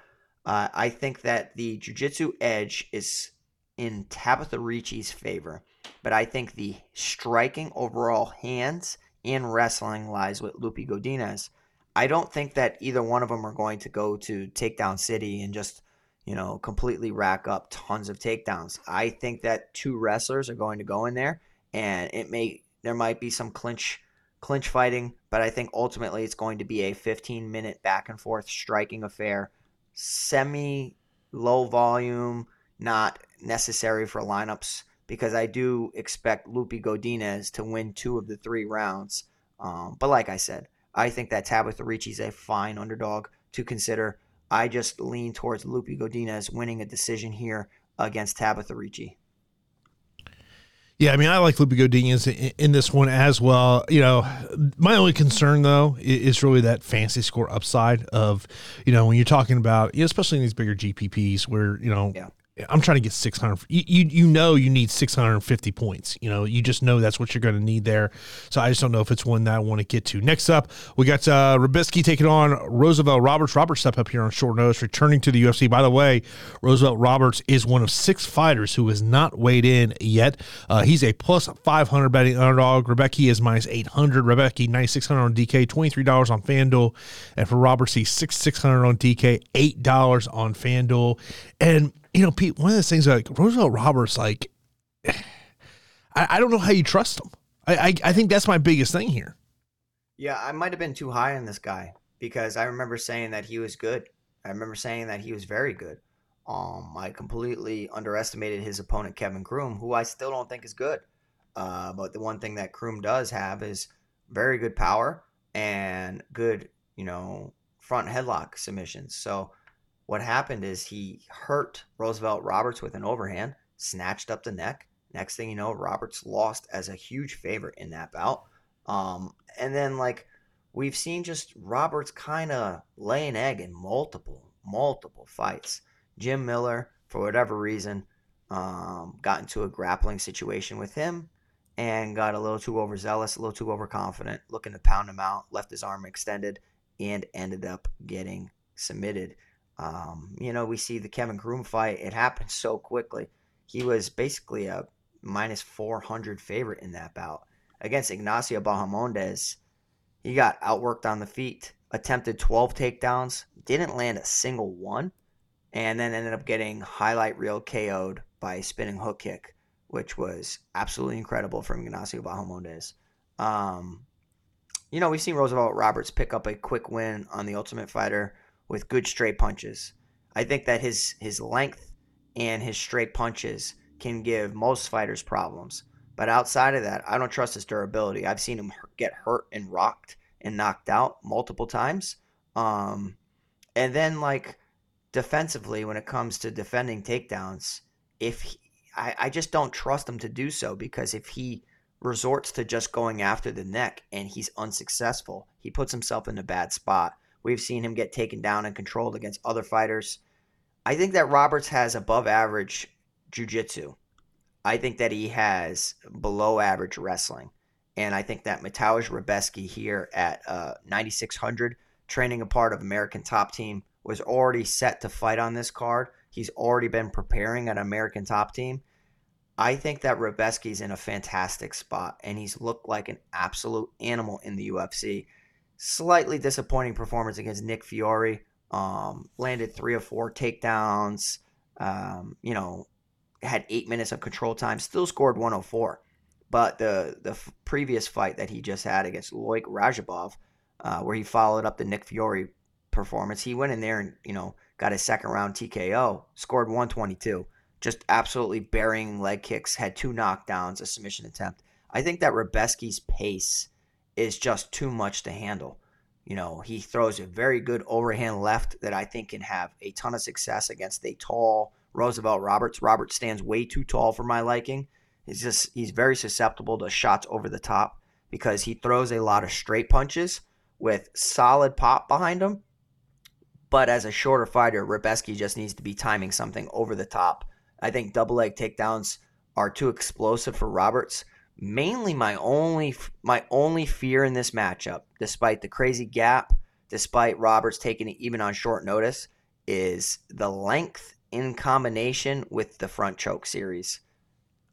Speaker 2: uh, I think that the jiu-jitsu edge is in Tabatha Ricci's favor, but I think the striking overall hands in wrestling lies with Loopy Godinez. I don't think that either one of them are going to go to Takedown City and just you know, completely rack up tons of takedowns. I think that two wrestlers are going to go in there and it may there might be some clinch clinch fighting, but I think ultimately it's going to be a 15 minute back and forth striking affair. Semi low volume, not necessary for lineups because I do expect Loopy Godinez to win two of the three rounds. Um, but like I said, I think that Tabatha Ricci is a fine underdog to consider. I just lean towards Loopy Godinez winning a decision here against Tabatha Ricci.
Speaker 1: Yeah, I mean, I like Loopy Godinez in, in this one as well. You know, my only concern though is really that fancy score upside of, you know, when you're talking about, you know, especially in these bigger GPPs where you know yeah. I'm trying to get 600. You, you, know you need 650 points. You know you just know that's what you're going to need there. So I just don't know if it's one that I want to get to. Next up, we got uh, Rebecki taking on Roosevelt Roberts. Roberts step up here on short notice, returning to the UFC. By the way, Roosevelt Roberts is one of six fighters who has not weighed in yet. Uh, he's a plus 500 betting underdog. Rebecki is minus 800. Rebecki 9600 on DK, $23 on FanDuel, and for Roberts he's 6600 on DK, eight dollars on FanDuel, and you know, Pete, one of the things like Roosevelt Roberts, like, [SIGHS] I, I don't know how you trust him. I, I, I think that's my biggest thing here.
Speaker 2: Yeah, I might have been too high on this guy because I remember saying that he was good. I remember saying that he was very good. Um, I completely underestimated his opponent Kevin Croom, who I still don't think is good. Uh, but the one thing that Croom does have is very good power and good, you know, front headlock submissions. So what happened is he hurt Roosevelt Roberts with an overhand, snatched up the neck, Next thing you know, Roberts lost as a huge favorite in that bout. Um, and then like we've seen just Roberts kind of lay an egg in multiple, multiple fights. Jim Miller, for whatever reason, um, got into a grappling situation with him and got a little too overzealous, a little too overconfident, looking to pound him out, left his arm extended, and ended up getting submitted. Um, you know, we see the Kevin Croom fight. It happened [LAUGHS] so quickly. He was basically a minus 400 favorite in that bout. Against Ignacio Bahamondes, he got outworked on the feet, attempted 12 takedowns, didn't land a single one, and then ended up getting highlight reel KO'd by a spinning hook kick, which was absolutely incredible from Ignacio Bahamondes. Um, you know, we've seen Roosevelt Roberts pick up a quick win on the Ultimate Fighter with good straight punches. I think that his his length and his straight punches can give most fighters problems. But outside of that, I don't trust his durability. I've seen him get hurt and rocked and knocked out multiple times. Um, and then like defensively, when it comes to defending takedowns, if he, I, I just don't trust him to do so because if he resorts to just going after the neck and he's unsuccessful, he puts himself in a bad spot. We've seen him get taken down and controlled against other fighters. I think that Roberts has above average jiu-jitsu. I think that he has below average wrestling. And I think that Mateusz Rebecki here at uh, 9,600, training a part of American Top Team, was already set to fight on this card. He's already been preparing at American Top Team. I think that Rebecki's in a fantastic spot, and he's looked like an absolute animal in the UFC. Slightly disappointing performance against Nick Fiore. Um, landed three or four takedowns. Um, you know, had eight minutes of control time, still scored 104. But the the f- previous fight that he just had against Loik Radzhabov, uh, where he followed up the Nick Fiore performance, he went in there and you know got a second round TKO, scored 122, just absolutely burying leg kicks, had two knockdowns, a submission attempt. I think that Rebecki's pace is just too much to handle. You know, he throws a very good overhand left that I think can have a ton of success against a tall Roosevelt Roberts. Roberts stands way too tall for my liking. He's just he's very susceptible to shots over the top because he throws a lot of straight punches with solid pop behind him. But as a shorter fighter, Rebecki just needs to be timing something over the top. I think double leg takedowns are too explosive for Roberts. Mainly my only my only fear in this matchup, despite the crazy gap, despite Roberts taking it even on short notice, is the length in combination with the front choke series.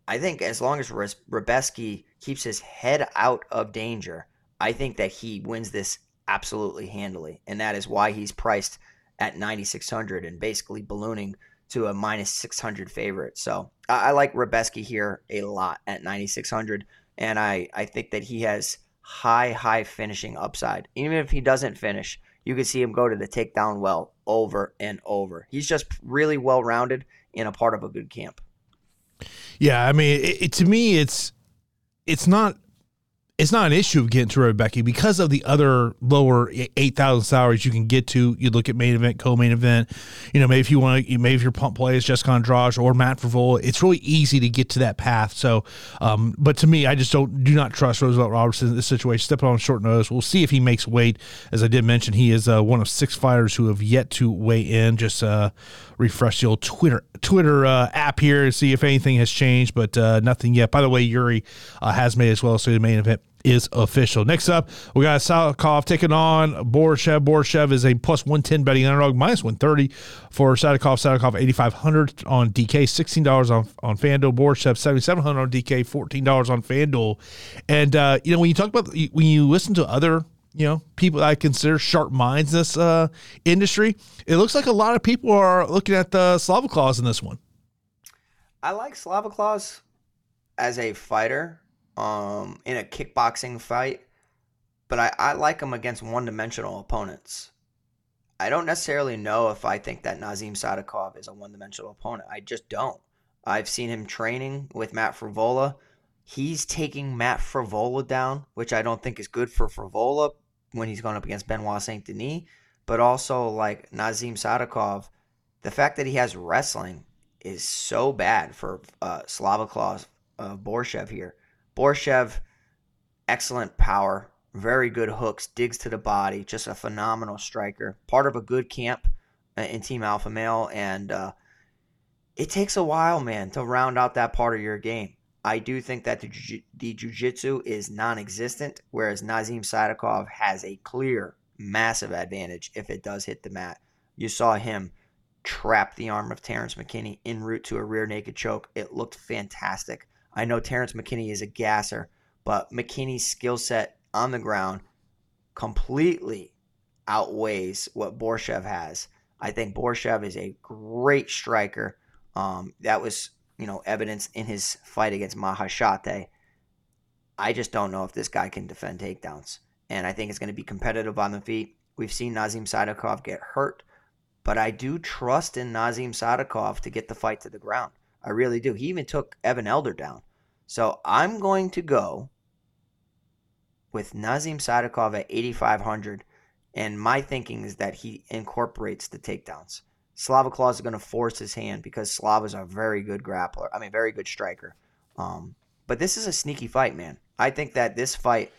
Speaker 2: I think as long as Rebecki keeps his head out of danger, I think that he wins this absolutely handily, and that is why he's priced at 9600 and basically ballooning to a minus 600 favorite. So I, I like Rebecki here a lot at 9600, and I I think that he has high high finishing upside. Even if he doesn't finish, you can see him go to the takedown well over and over. He's just really well rounded in a part of a good camp.
Speaker 1: Yeah, I mean, it, it, to me, it's it's not it's not an issue of getting to Rebecki because of the other lower eight thousand salaries you can get to. You look at main event, co-main event. You know, maybe if you want to, maybe if your pump play is Jessica Andrade or Matt Frevola, it's really easy to get to that path. So, um, but to me, I just don't do not trust Roosevelt Robertson in this situation. Stepping on short notice, we'll see if he makes weight. As I did mention, he is uh, one of six fighters who have yet to weigh in. Just uh, refresh the old Twitter Twitter uh, app here and see if anything has changed, but uh, nothing yet. By the way, Jiri uh, has made as well, so the main event is official. Next up, we got Sadykhov taking on Borshchev. Borshchev is a plus 110 betting underdog, minus 130 for Sadykhov. Sadykhov 8,500 on DK, $16 on, on FanDuel. Borshchev 7,700 on DK, $14 on FanDuel. And, uh, you know, when you talk about, when you listen to other you know, people I consider sharp minds in this uh, industry. It looks like a lot of people are looking at the Slava Claus in this one.
Speaker 2: I like Slava Claus as a fighter um, in a kickboxing fight, but I, I like him against one dimensional opponents. I don't necessarily know if I think that Nazim Sadykhov is a one dimensional opponent. I just don't. I've seen him training with Matt Frevola. He's taking Matt Frevola down, which I don't think is good for Frevola when he's going up against Benoit Saint Denis. But also, like Nazim Sadykhov. the fact that he has wrestling is so bad for uh, Slava Claus of Borshchev here. Borshchev, excellent power, very good hooks, digs to the body, just a phenomenal striker. Part of a good camp uh, in Team Alpha Male, and uh, it takes a while, man, to round out that part of your game. I do think that the, jiu- the jiu-jitsu is non-existent, whereas Nazim Sadykhov has a clear, massive advantage if it does hit the mat. You saw him trap the arm of Terrence McKinney en route to a rear naked choke. It looked fantastic. I know Terrence McKinney is a gasser, but McKinney's skill set on the ground completely outweighs what Borshchev has. I think Borshchev is a great striker. Um, that was, you know, evidence in his fight against Maheshate. I just don't know if this guy can defend takedowns. And I think it's going to be competitive on the feet. We've seen Nazim Sadykhov get hurt, but I do trust in Nazim Sadykhov to get the fight to the ground. I really do. He even took Evan Elder down. So I'm going to go with Nazim Sadykhov at 8,500. And my thinking is that he incorporates the takedowns. Slava Claus is going to force his hand because Slava's a very good grappler. I mean, very good striker. Um, but this is a sneaky fight, man. I think that this fight,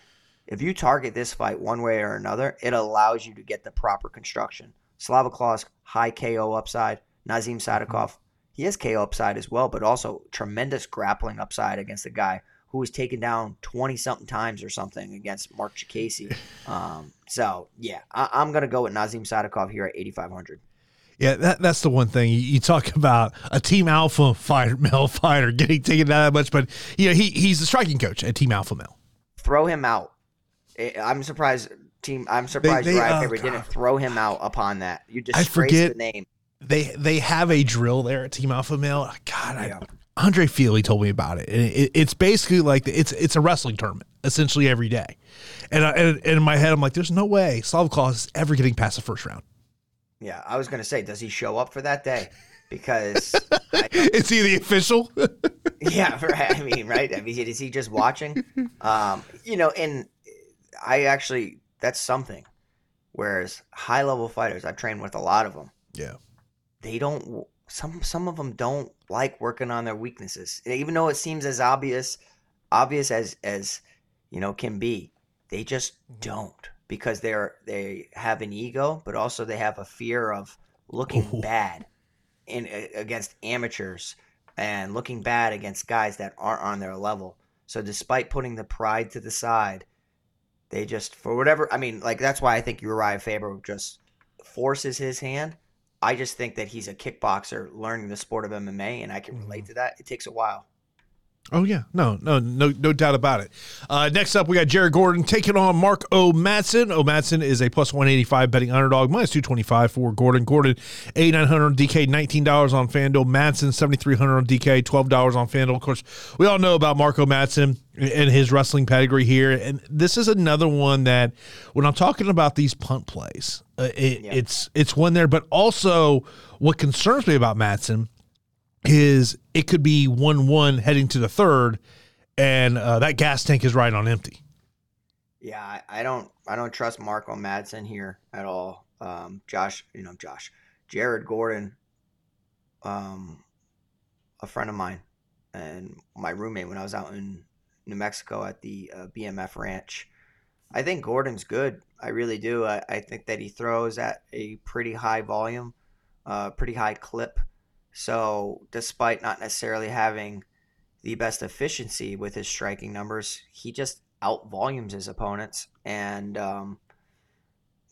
Speaker 2: if you target this fight one way or another, it allows you to get the proper construction. Slava Claus, high KO upside. Nazim Sadykhov, he has KO upside as well, but also tremendous grappling upside against a guy who was taken down 20 something times or something against Marc Diakiese. [LAUGHS] Um, so, yeah, I, am going to go with Nazim Sadykhov here at 8,500.
Speaker 1: Yeah, that, that's the one thing you, you, talk [LAUGHS] about a Team Alpha fighter, [LAUGHS] male fighter getting taken down that much, but you know he he's the striking coach at Team Alpha Male.
Speaker 2: Throw him out. I'm surprised. Team, I'm surprised they, they, oh, didn't throw him out upon that. You just I forget, the name.
Speaker 1: They they have a drill there at Team Alpha Male. Ah, God, yeah. Andre Fili told me about it. And it, it's basically like it's it's a wrestling tournament essentially every day. And, I, and, and in my head, I'm like, there's no way Slav is ever getting past the first round.
Speaker 2: Yeah, I was gonna say, does he show up for that day? Because [LAUGHS]
Speaker 1: is he the official? [LAUGHS]
Speaker 2: yeah, right. I mean, right? I mean, is he just watching? Um, you know, and I actually that's something. Whereas high level fighters, I've trained with a lot of them.
Speaker 1: Yeah,
Speaker 2: they don't some some of them don't like working on their weaknesses, even though it seems as obvious obvious as as you know can be. They just mm-hmm. don't because they're they have an ego, but also they have a fear of looking Ooh. bad in against amateurs and looking bad against guys that aren't on their level. So despite putting the pride to the side, they just for whatever I mean, like that's why I think Uriah Faber just forces his hand I just think that he's a kickboxer learning the sport of MMA, and I can relate mm-hmm. to that. It takes a while.
Speaker 1: Oh yeah, no, no, no, no doubt about it. Uh, next up, we got Jared Gordon taking on Mark O. Madsen. O. Madsen is a plus one eighty five betting underdog, minus two twenty five for Gordon. Gordon eighty nine hundred on DK, nineteen dollars on Fanduel. Madsen seventy three hundred on DK, twelve dollars on Fanduel. Of course, we all know about Marco Madsen and his wrestling pedigree here, and this is another one that when I'm talking about these punt plays, uh, it, yeah. it's it's one there, but also what concerns me about Madsen is it could be one one heading to the third, and uh, that gas tank is right on empty.
Speaker 2: Yeah, I, don't I don't trust Marco Madsen here at all. Um, Josh, you know Josh, Jared Gordon, um, a friend of mine, and my roommate when I was out in New Mexico at the uh, BMF Ranch. I think Gordon's good. I really do. I, I think that he throws at a pretty high volume, uh, pretty high clip. So, despite not necessarily having the best efficiency with his striking numbers, he just out volumes his opponents. And um,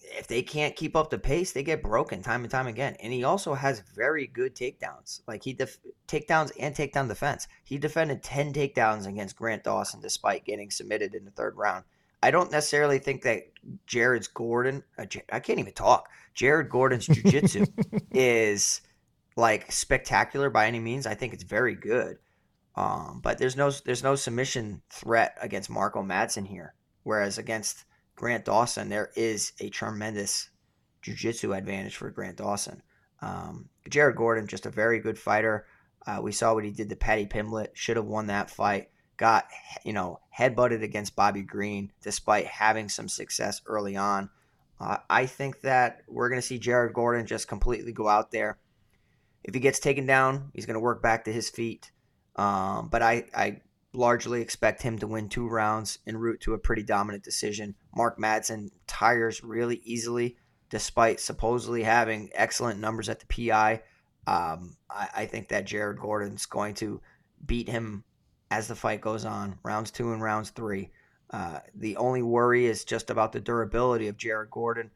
Speaker 2: if they can't keep up the pace, they get broken time and time again. And he also has very good takedowns. Like he def- takedowns and takedown defense. He defended 10 takedowns against Grant Dawson despite getting submitted in the third round. I don't necessarily think that Jared's Gordon, uh, I can't even talk. Jared Gordon's jiu-jitsu [LAUGHS] is like spectacular by any means. I think it's very good. Um, but there's no there's no submission threat against Marco Madsen here. Whereas against Grant Dawson, there is a tremendous jiu-jitsu advantage for Grant Dawson. Um, Jared Gordon, just a very good fighter. Uh, we saw what he did to Paddy Pimblett. Should have won that fight. Got you know headbutted against Bobby Green despite having some success early on. Uh, I think that we're going to see Jared Gordon just completely go out there if he gets taken down, he's going to work back to his feet. Um, but I, I largely expect him to win two rounds en route to a pretty dominant decision. Mark Madsen tires really easily, despite supposedly having excellent numbers at the PI. Um, I, I, think that Jared Gordon's going to beat him as the fight goes on, rounds two and rounds three. Uh, the only worry is just about the durability of Jared Gordon.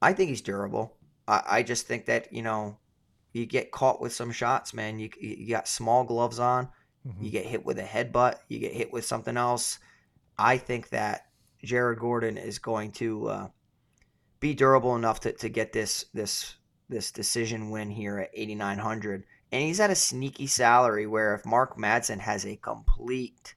Speaker 2: I think he's durable. I, I just think that you know you get caught with some shots, man. You you got small gloves on. Mm-hmm. You get hit with a headbutt. You get hit with something else. I think that Jared Gordon is going to uh, be durable enough to, to get this this this decision win here at 8900 and he's at a sneaky salary where if Mark Madsen has a complete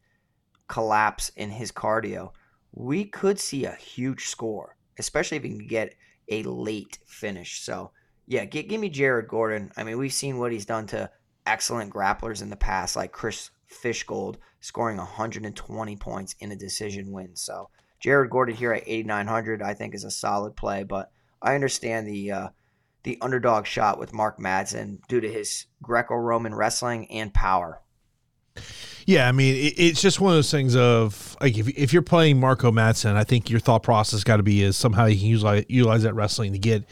Speaker 2: collapse in his cardio, we could see a huge score, especially if he can get a late finish. So, yeah, give, give me Jared Gordon. I mean, we've seen what he's done to excellent grapplers in the past, like Chris Fishgold scoring 120 points in a decision win. So, Jared Gordon here at 8,900, I think, is a solid play, but I understand the. Uh, the underdog shot with Mark Madsen due to his Greco-Roman wrestling and power.
Speaker 1: Yeah, I mean, it, it's just one of those things of like if, if you're playing Marco Madsen, I think your thought process got to be is somehow you can utilize, utilize that wrestling to get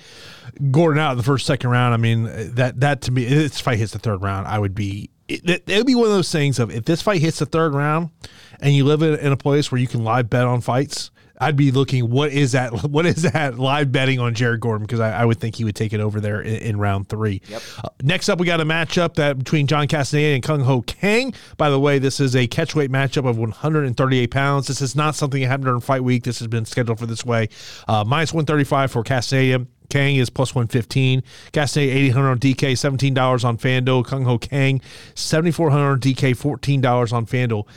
Speaker 1: Gordon out in the first second round. I mean, that that to me, this fight hits the third round, I would be it, it would be one of those things of if this fight hits the third round and you live in, in a place where you can live bet on fights I'd be looking what is that [LAUGHS] what is that live betting on Jared Gordon because I, I would think he would take it over there in, in round three. Yep. Uh, next up, we got a matchup that between John Castaneda and Kyung Ho Kang. By the way, this is a catchweight matchup of 138 pounds. This is not something that happened during fight week. This has been scheduled for this way. Uh, minus 135 for Castaneda. Kang is plus 115. Castaneda 800 on DK, $17 on FanDuel. Kyung Ho Kang, 7400 on DK, $14 on FanDuel.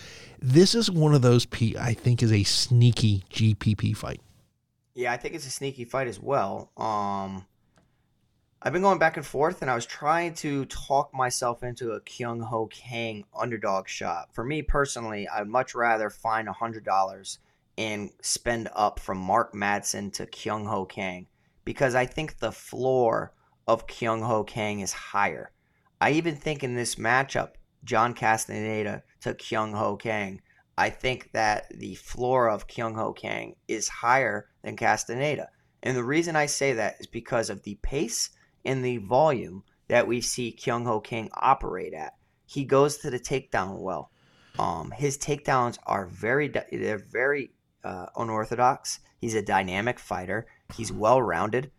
Speaker 1: This is one of those P I think is a sneaky GPP fight.
Speaker 2: Yeah, I think it's a sneaky fight as well. Um, I've been going back and forth, and I was trying to talk myself into a Kyung Ho Kang underdog shot. For me personally, I'd much rather find hundred dollars and spend up from Mark Madsen to Kyung Ho Kang because I think the floor of Kyung Ho Kang is higher. I even think in this matchup, John Castaneda to Kyung Ho Kang. I think that the floor of Kyung Ho Kang is higher than Castaneda. And the reason I say that is because of the pace and the volume that we see Kyung Ho Kang operate at. He goes to the takedown well. Um, his takedowns are very they're very uh, unorthodox. He's a dynamic fighter. He's well rounded.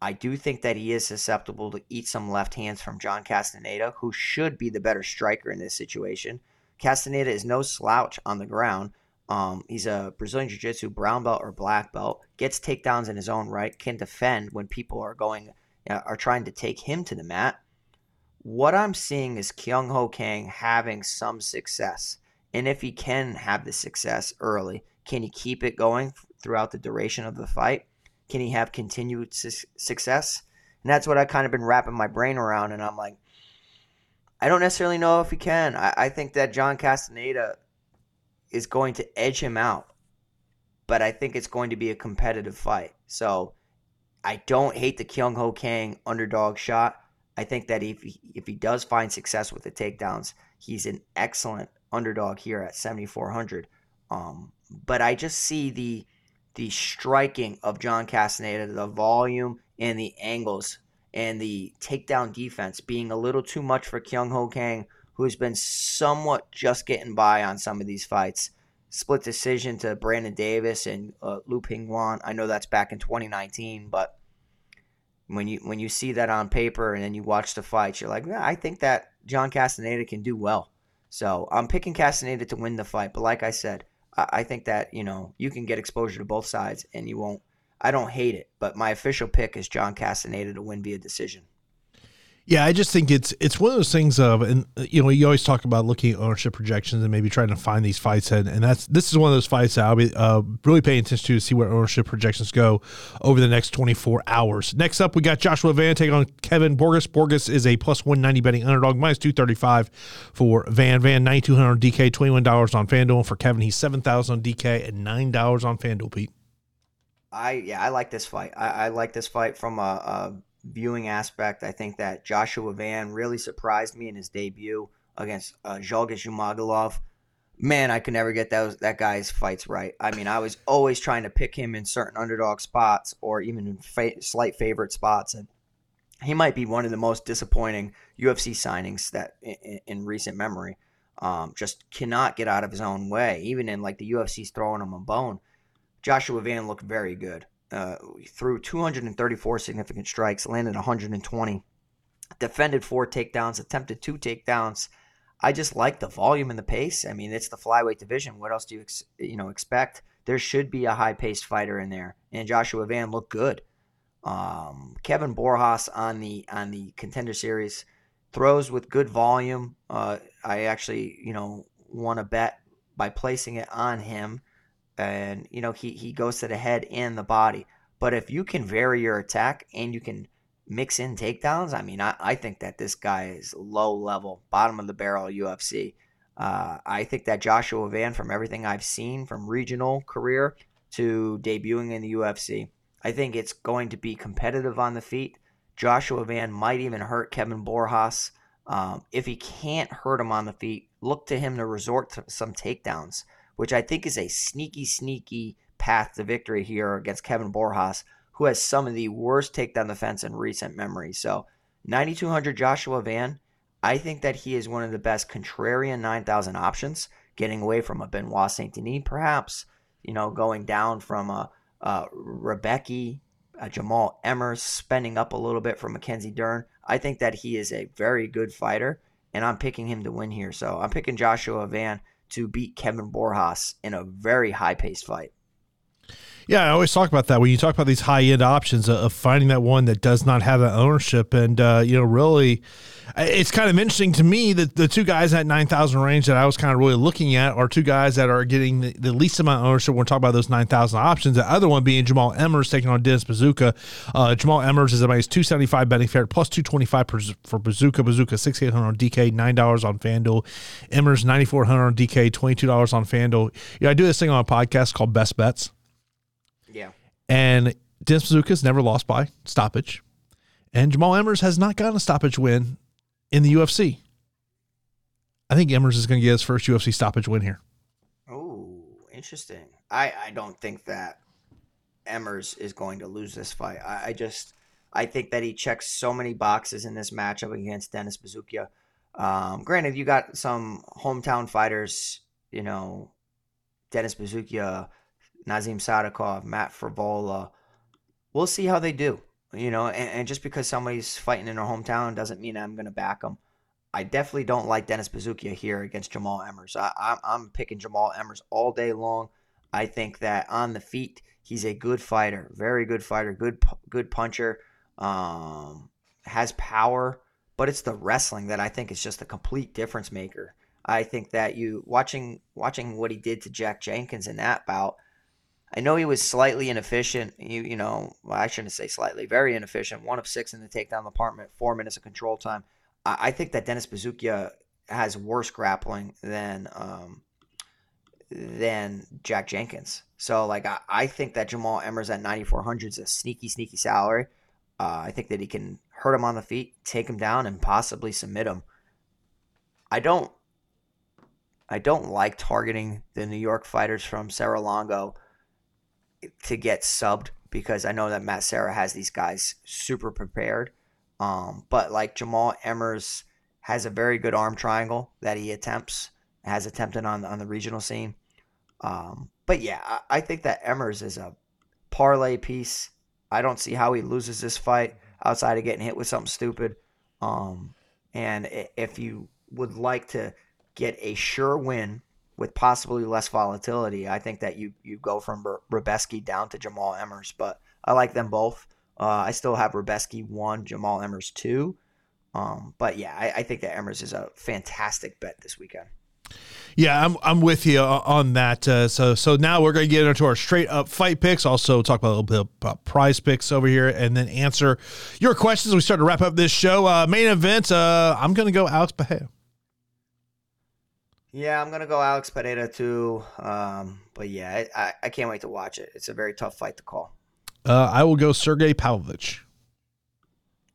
Speaker 2: I do think that he is susceptible to eat some left hands from John Castaneda, who should be the better striker in this situation. Castaneda is no slouch on the ground. Um, he's a Brazilian Jiu Jitsu brown belt or black belt, gets takedowns in his own right, can defend when people are going uh, are trying to take him to the mat. What I'm seeing is Kyung Ho Kang having some success. And if he can have the success early, can he keep it going throughout the duration of the fight? Can he have continued su- success? And that's what I kind of been wrapping my brain around. And I'm like, I don't necessarily know if he can. I, I think that John Castaneda is going to edge him out, but I think it's going to be a competitive fight. So I don't hate the Kyung Ho Kang underdog shot. I think that if he, if he does find success with the takedowns, he's an excellent underdog here at 7400. Um, but I just see the the striking of John Castaneda, the volume and the angles and the takedown defense being a little too much for Kyung Ho Kang, who's been somewhat just getting by on some of these fights. Split decision to Brandon Davis and uh, Liu Pingyuan. I know that's back in 2019, but when you when you see that on paper and then you watch the fights, you're like, I think that John Castaneda can do well. So I'm picking Castaneda to win the fight. But like I said, I, I think that you know you can get exposure to both sides and you won't I don't hate it, but my official pick is John Castaneda to win via decision.
Speaker 1: Yeah, I just think it's it's one of those things of, and you know, you always talk about looking at ownership projections and maybe trying to find these fights, and, and that's this is one of those fights that I'll be uh, really paying attention to to see where ownership projections go over the next 24 hours. Next up, we got Joshua Van taking on Kevin Borjas. Borjas is a plus 190 betting underdog, minus 235 for Van. Van 9200 on DK, 21 dollars on FanDuel. And for Kevin, he's 7000 on DK and nine dollars on FanDuel. Pete.
Speaker 2: I yeah, I like this fight. I, I like this fight from a, a, viewing aspect. I think that Joshua Van really surprised me in his debut against uh, Zhalgas man, I could never get those that guy's fights right. I mean, I was always trying to pick him in certain underdog spots or even in fa- slight favorite spots, and he might be one of the most disappointing UFC signings that in, in recent memory. Um, just cannot get out of his own way. Even in like the UFC's throwing him a bone. Joshua Van looked very good. Uh, threw 234 significant strikes, landed 120, defended four takedowns, attempted two takedowns. I just like the volume and the pace. I mean, it's the flyweight division. What else do you ex- you know expect? There should be a high paced fighter in there, and Joshua Van looked good. Um, Kevin Borjas on the on the contender series throws with good volume. Uh, I actually you know won a bet by placing it on him, and you know he he goes to the head and the body. But if you can vary your attack and you can mix in takedowns, I mean, I, I think that this guy is low level, bottom of the barrel UFC. Uh, I think that Joshua Van, from everything I've seen from regional career to debuting in the UFC, I think it's going to be competitive on the feet. Joshua Van might even hurt Kevin Borjas. Um, if he can't hurt him on the feet, look to him to resort to some takedowns, which I think is a sneaky, sneaky path to victory here against Kevin Borjas who has some of the worst takedown defense in recent memory. So 9,200 Joshua Van, I think that he is one of the best contrarian 9,000 options, getting away from a Benoit Saint Denis, perhaps, you know, going down from a, a Rebecki, a Jamall Emmers, spending up a little bit from Mackenzie Dern. I think that he is a very good fighter, and I'm picking him to win here. So I'm picking Joshua Van to beat Kevin Borjas in a very high paced fight.
Speaker 1: Yeah, I always talk about that when you talk about these high end options of finding that one that does not have that ownership, and uh, you know, really, it's kind of interesting to me that the two guys at nine thousand range that I was kind of really looking at are two guys that are getting the, the least amount of ownership. When we talk about those nine thousand options, the other one being Jamall Emmers taking on Dennis Buzukja. Uh, Jamall Emmers is about two seventy five betting fair plus two twenty five for Buzukja. Buzukja sixty eight hundred on DK, nine dollars on FanDuel. Emmers ninety four hundred on DK, twenty two dollars on FanDuel. Yeah, I do this thing on a podcast called Best Bets and Dennis Buzukja's never lost by stoppage. And Jamall Emmers has not gotten a stoppage win in the UFC. I think Emmers is going to get his first UFC stoppage win here.
Speaker 2: Oh, interesting. I, I don't think that Emmers is going to lose this fight. I, I just I think that he checks so many boxes in this matchup against Dennis Buzukja. Um, granted, you got some hometown fighters, you know, Dennis Buzukja, Nazim Sadykhov, Matt Frevola. We'll see how they do. You know, and, and just because somebody's fighting in their hometown doesn't mean I'm going to back them. I definitely don't like Dennis Buzukja here against Jamall Emmers. I, I'm, I'm picking Jamall Emmers all day long. I think that on the feet, he's a good fighter, very good fighter, good good puncher, um, has power, but it's the wrestling that I think is just a complete difference maker. I think that you watching watching what he did to Jack Jenkins in that bout, I know he was slightly inefficient. You, you know, well, I shouldn't say slightly, very inefficient. One of six in the takedown department, four minutes of control time. I, I think that Dennis Buzukja has worse grappling than um, than Jack Jenkins. So, like, I, I think that Jamall Emmers at 9,400 is a sneaky, sneaky salary. Uh, I think that he can hurt him on the feet, take him down, and possibly submit him. I don't, I don't like targeting the New York fighters from Serra-Longo to get subbed because I know that Matt Serra has these guys super prepared. Um, but like Jamall Emmers has a very good arm triangle that he attempts, has attempted on on the regional scene. Um, but yeah, I, I think that Emmers is a parlay piece. I don't see how he loses this fight outside of getting hit with something stupid. Um, and if you would like to get a sure win with possibly less volatility, I think that you you go from Rebecki down to Jamall Emmers, But I like them both. Uh, I still have Rebecki one, Jamall Emmers two. Um, but yeah, I, I, think that Emmers is a fantastic bet this weekend.
Speaker 1: Yeah, I'm I'm with you on that. Uh, so so now we're going to get into our straight up fight picks. Also talk about a little bit about prize picks over here, and then answer your questions. We start to wrap up this show. Uh, main event. Uh, I'm going to go Alex Pereira.
Speaker 2: Yeah, I'm gonna go Alex Pereira too. Um, but yeah, I, I can't wait to watch it. It's a very tough fight to call.
Speaker 1: Uh, I will go Sergei Pavlovich.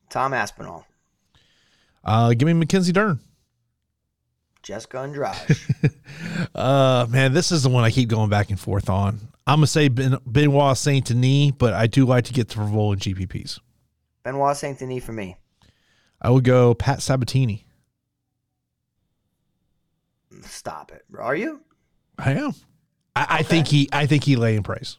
Speaker 2: Tom Aspinall.
Speaker 1: Uh, give me Mackenzie Dern.
Speaker 2: Jessica Andrade. [LAUGHS]
Speaker 1: uh, man, this is the one I keep going back and forth on. I'm gonna say ben, Benoit Saint Denis, but I do like to get to Frevola and GPPs.
Speaker 2: Benoit Saint Denis for me.
Speaker 1: I would go Pat Sabatini.
Speaker 2: Stop it. Are you?
Speaker 1: I am. I, I think he. I think he lay in praise.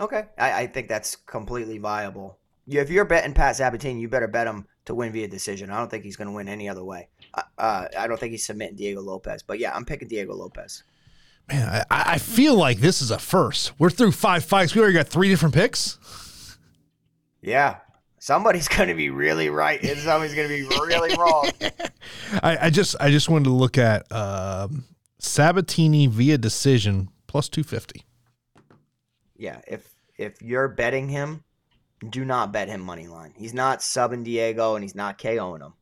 Speaker 2: Okay, I, I think that's completely viable. Yeah, if you're betting Pat Sabatini, you better bet him to win via decision. I don't think he's going to win any other way. Uh, uh, I don't think he's submitting Diego Lopes. But yeah, I'm picking Diego Lopes.
Speaker 1: Man, I, I feel like this is a first. We're through five fights. We already got three different picks.
Speaker 2: Yeah, somebody's [LAUGHS] going to be really right, and somebody's going to be really wrong. [LAUGHS]
Speaker 1: I, I, just, I just wanted to look at um, Sabatini via decision plus two fifty.
Speaker 2: Yeah, if if you're betting him, do not bet him money line. He's not subbing Diego, and he's not KOing him.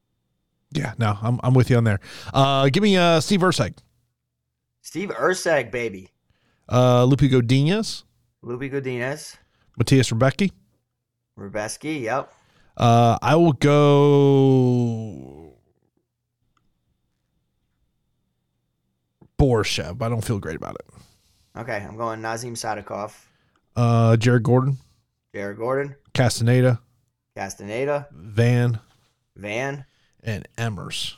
Speaker 1: Yeah, no, I'm, I'm with you on there. Uh, give me uh, Steve Erceg.
Speaker 2: Steve Erceg, baby.
Speaker 1: Uh, Loopy Godinez.
Speaker 2: Loopy Godinez.
Speaker 1: Matthias Rebecki.
Speaker 2: Rebecki, yep.
Speaker 1: Uh, I will go Borshchev. I don't feel great about it.
Speaker 2: Okay, I'm going Nazim Sadykhov.
Speaker 1: Uh, Jared Gordon.
Speaker 2: Jared Gordon.
Speaker 1: Castaneda.
Speaker 2: Castaneda.
Speaker 1: Van.
Speaker 2: Van.
Speaker 1: And Emmers.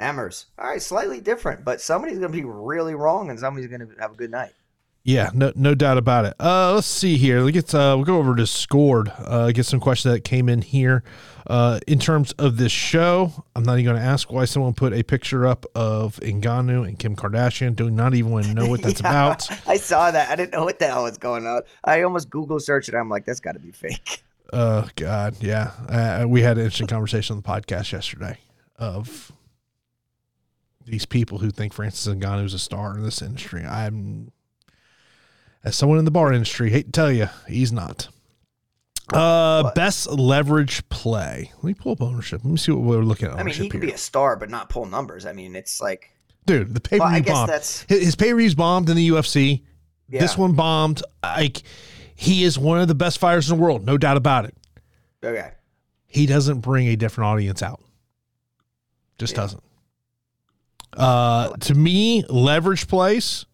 Speaker 2: Emmers. All right, slightly different, but somebody's going to be really wrong and somebody's going to have a good night.
Speaker 1: Yeah, no, no doubt about it. Uh, let's see here. Let's get uh, we'll go over to Discord. Uh, get some questions that came in here. Uh, in terms of this show, I'm not even going to ask why someone put a picture up of Ngannou and Kim Kardashian. Do not even want to know what that's [LAUGHS] yeah, about.
Speaker 2: I saw that. I didn't know what the hell was going on. I almost Google searched it. I'm like, that's got to be fake.
Speaker 1: Oh God, yeah. Uh, we had an interesting conversation on the podcast yesterday of these people who think Francis Ngannou is a star in this industry. I'm as someone in the bar industry, hate to tell you, he's not. Uh, what? best leverage play. Let me pull up ownership. Let me see what we're looking at.
Speaker 2: I mean, he could
Speaker 1: here.
Speaker 2: be a star, but not pull numbers. I mean, it's like,
Speaker 1: dude, the pay per view well, bombed. That's... His pay per views bombed in the UFC. Yeah. This one bombed. Like, he is one of the best fighters in the world, no doubt about it.
Speaker 2: Okay.
Speaker 1: He doesn't bring a different audience out. Just yeah. doesn't. Uh, to me, leverage place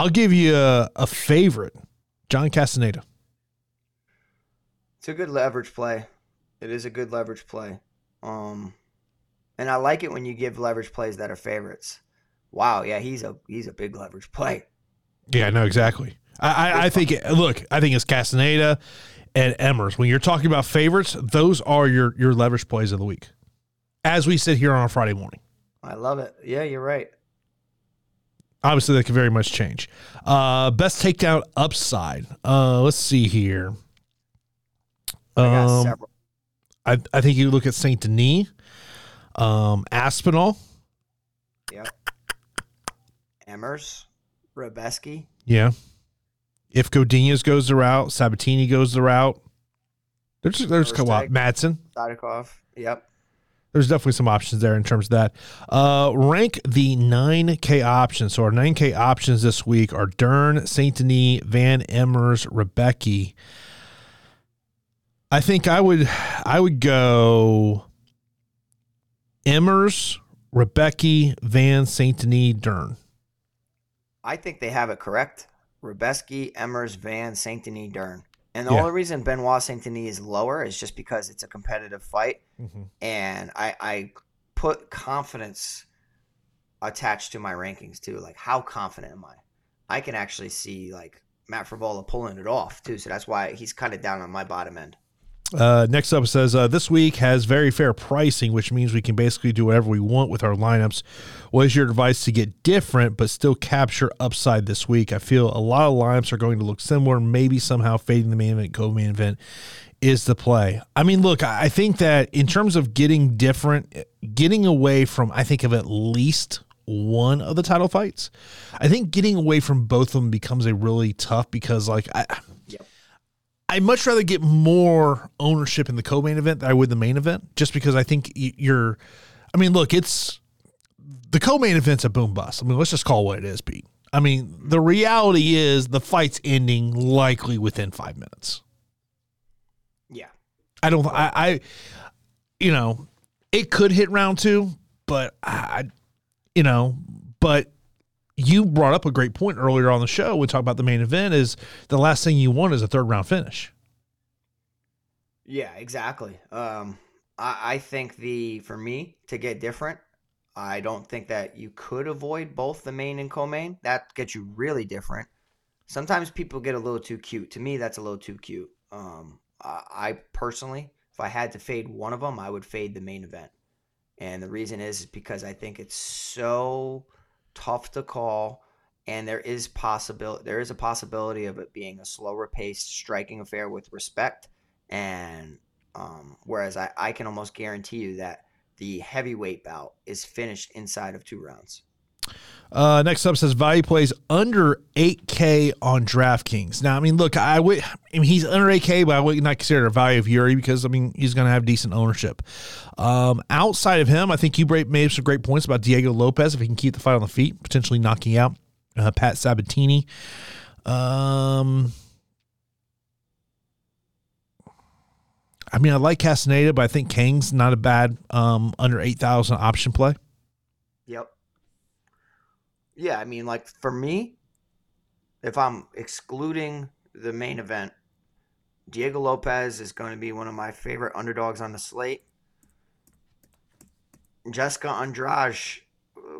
Speaker 1: I'll give you a, a favorite, John Castaneda.
Speaker 2: It's a good leverage play. It is a good leverage play. Um, and I like it when you give leverage plays that are favorites. Wow, yeah, he's a he's a big leverage play.
Speaker 1: Yeah, no, exactly. I, I, I think look, I think it's Castaneda and Emmers. When you're talking about favorites, those are your your leverage plays of the week. As we sit here on a Friday morning.
Speaker 2: I love it. Yeah, you're right
Speaker 1: obviously that could very much change. Uh, best takedown upside. Uh, let's see here. Um, I, I think you look at Saint Denis, um, Aspinall.
Speaker 2: Yep. Emmers, Rebecki.
Speaker 1: Yeah. If Godinez goes the route, Sabatini goes the route. There's there's a couple. Madsen.
Speaker 2: Sadykhov. Yep
Speaker 1: there's definitely some options there in terms of that. Uh, rank the 9K options. So our 9K options this week are Dern, Saint Denis, Van Emmers, Rebecki. I think I would I would go Emmers, Rebecki, Van, Saint Denis, Dern.
Speaker 2: I think they have it correct. Rebecki, Emmers, Van, Saint Denis, Dern. And the yeah. only reason Benoit Saint Denis is lower is just because it's a competitive fight, mm-hmm. and I, I put confidence attached to my rankings too. Like, how confident am I? I can actually see like Matt Frevola pulling it off too, so that's why he's kind of down on my bottom end.
Speaker 1: Uh, next up says uh, this week has very fair pricing, which means we can basically do whatever we want with our lineups. What is your advice to get different but still capture upside this week? I feel a lot of lineups are going to look similar, maybe somehow fading the main event, co-main event is the play. I mean, look, I think that in terms of getting different, getting away from, I think of at least one of the title fights. I think getting away from both of them becomes a really tough because, like, I, I'd much rather get more ownership in the co-main event than I would the main event, just because I think you're. I mean, look, it's the co-main event's a boom bust. I mean, let's just call it what it is, Pete. I mean, the reality is the fight's ending likely within five minutes.
Speaker 2: Yeah,
Speaker 1: I don't. I, I you know, it could hit round two, but I, you know, but you brought up a great point earlier on the show. We talked about the main event is the last thing you want is a third round finish.
Speaker 2: Yeah, exactly. Um, I, I think the for me to get different, I don't think that you could avoid both the main and co-main. That gets you really different. Sometimes people get a little too cute. To me, that's a little too cute. Um, I, I personally, if I had to fade one of them, I would fade the main event. And the reason is, is because I think it's so tough to call and there is possibility there is a possibility of it being a slower paced striking affair with respect. And um, whereas I, I can almost guarantee you that the heavyweight bout is finished inside of two rounds
Speaker 1: uh, next up says value plays under 8K on DraftKings. Now, I mean, look, I would, I mean, he's under 8K, but I would not consider a value of Jiri because, I mean, he's going to have decent ownership. Um, outside of him, I think you made some great points about Diego Lopes if he can keep the fight on the feet, potentially knocking out uh, Pat Sabatini. Um, I mean, I like Castaneda, but I think Kang's not a bad um, under 8,000 option play.
Speaker 2: Yeah, I mean, like for me, if I'm excluding the main event, Diego Lopes is going to be one of my favorite underdogs on the slate. Jessica Andrade,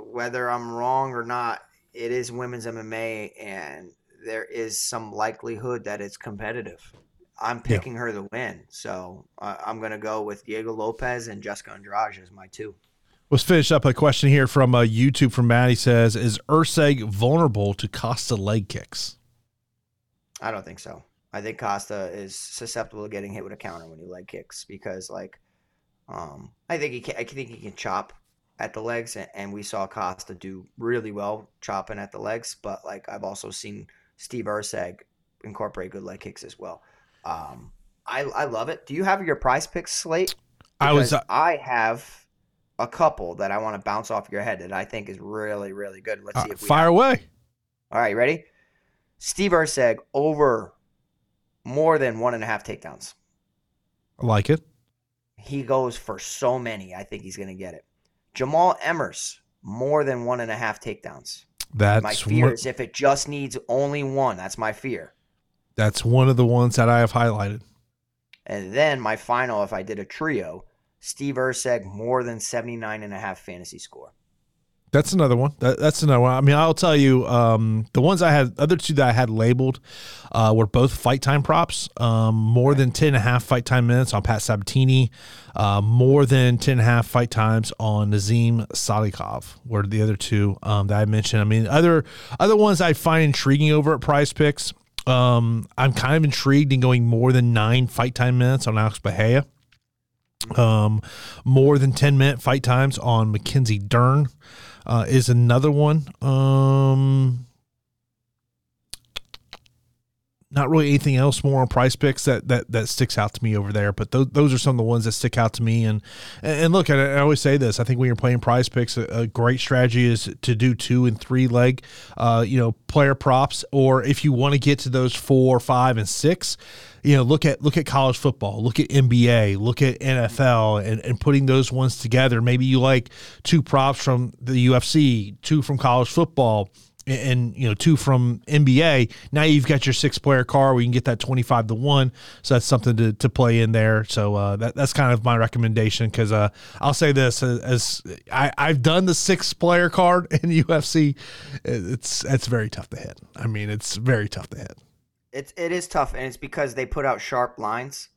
Speaker 2: whether I'm wrong or not, it is women's MMA, and there is some likelihood that it's competitive. I'm picking yeah. her to win, so uh, I'm going to go with Diego Lopes and Jessica Andrade as my two.
Speaker 1: Let's finish up a question here from uh, YouTube from Matt. He says, "Is Erceg vulnerable to Costa leg kicks?"
Speaker 2: I don't think so. I think Costa is susceptible to getting hit with a counter when he leg kicks because, like, um, I think he can. I think he can chop at the legs, and we saw Costa do really well chopping at the legs. But like, I've also seen Steve Erceg incorporate good leg kicks as well. Um, I I love it. Do you have your prize picks slate?
Speaker 1: Because I was.
Speaker 2: Uh, I have a couple that I want to bounce off your head that I think is really, really good. Let's uh, see if
Speaker 1: we fire have. away.
Speaker 2: All right, ready? Steve Erceg over more than one and a half takedowns.
Speaker 1: I like it.
Speaker 2: He goes for so many. I think he's going to get it. Jamall Emmers more than one and a half takedowns.
Speaker 1: That's
Speaker 2: my fear is if it just needs only one. That's my fear.
Speaker 1: That's one of the ones that I have highlighted.
Speaker 2: And then my final, if I did a trio, Steve Erceg more than 79 and a half fantasy score.
Speaker 1: That's another one. That, that's another one. I mean, I'll tell you, um, the ones I had, other two that I had labeled uh, were both fight time props. Um, more than 10 and a half fight time minutes on Pat Sabatini, uh, more than 10 and a half fight times on Nazim Sadykhov were the other two um, that I mentioned. I mean, other other ones I find intriguing over at prize picks. Um, I'm kind of intrigued in going more than nine fight time minutes on Alex Bahia. Um, more than 10 minute fight times on Mackenzie Dern uh, is another one. Um, not really anything else more on prize picks that that that sticks out to me over there. But those those are some of the ones that stick out to me. And and look, I, always say this. I think when you're playing prize picks, a, a great strategy is to do two and three leg, uh, you know, player props. Or if you want to get to those four, five, and six, you know, look at look at college football, look at NBA, look at NFL, and, and putting those ones together. Maybe you like two props from the UFC, two from college football and you know two from NBA. Now you've got your six player car where you can get that twenty five to one. So that's something to, to play in there. So uh, that that's kind of my recommendation because uh, I'll say this as, as, I I've done the six player card [LAUGHS] in UFC. It's it's very tough to hit. I mean it's very tough to hit.
Speaker 2: It's it is tough, and it's because they put out sharp lines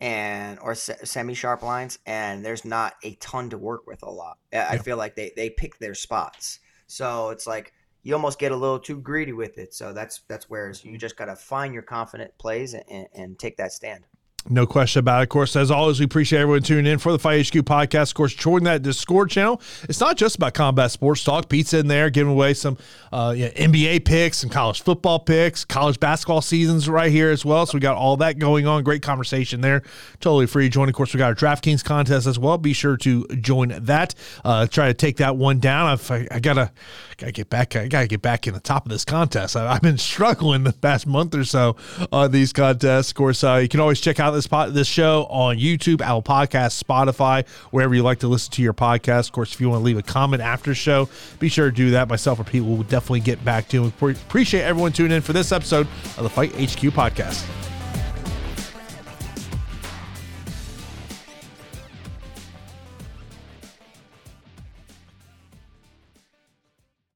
Speaker 2: and or se- semi sharp lines, and there's not a ton to work with. A lot. I yeah. feel like they they pick their spots. So it's like you almost get a little too greedy with it. So that's that's where you just got to find your confident plays and, and take that stand.
Speaker 1: No question about it. Of course, as always, we appreciate everyone tuning in for the Fight HQ podcast. Of course, join that Discord channel. It's not just about combat sports talk. Pete's in there giving away some uh, you know, NBA picks, some college football picks, college basketball seasons right here as well. So we got all that going on. Great conversation there. Totally free to join. Of course, we got our DraftKings contest as well. Be sure to join that. Uh, try to take that one down. I've, I, I gotta gotta get back. I gotta get back in the top of this contest. I, have been struggling the past month or so on these contests. Of course, uh, you can always check out out this pod, this show on YouTube, Apple Podcasts, Spotify, wherever you like to listen to your podcast. Of course, if you want to leave a comment after show, be sure to do that. Myself or Pete will definitely get back to you. We appreciate everyone tuning in for this episode of the Fight HQ podcast.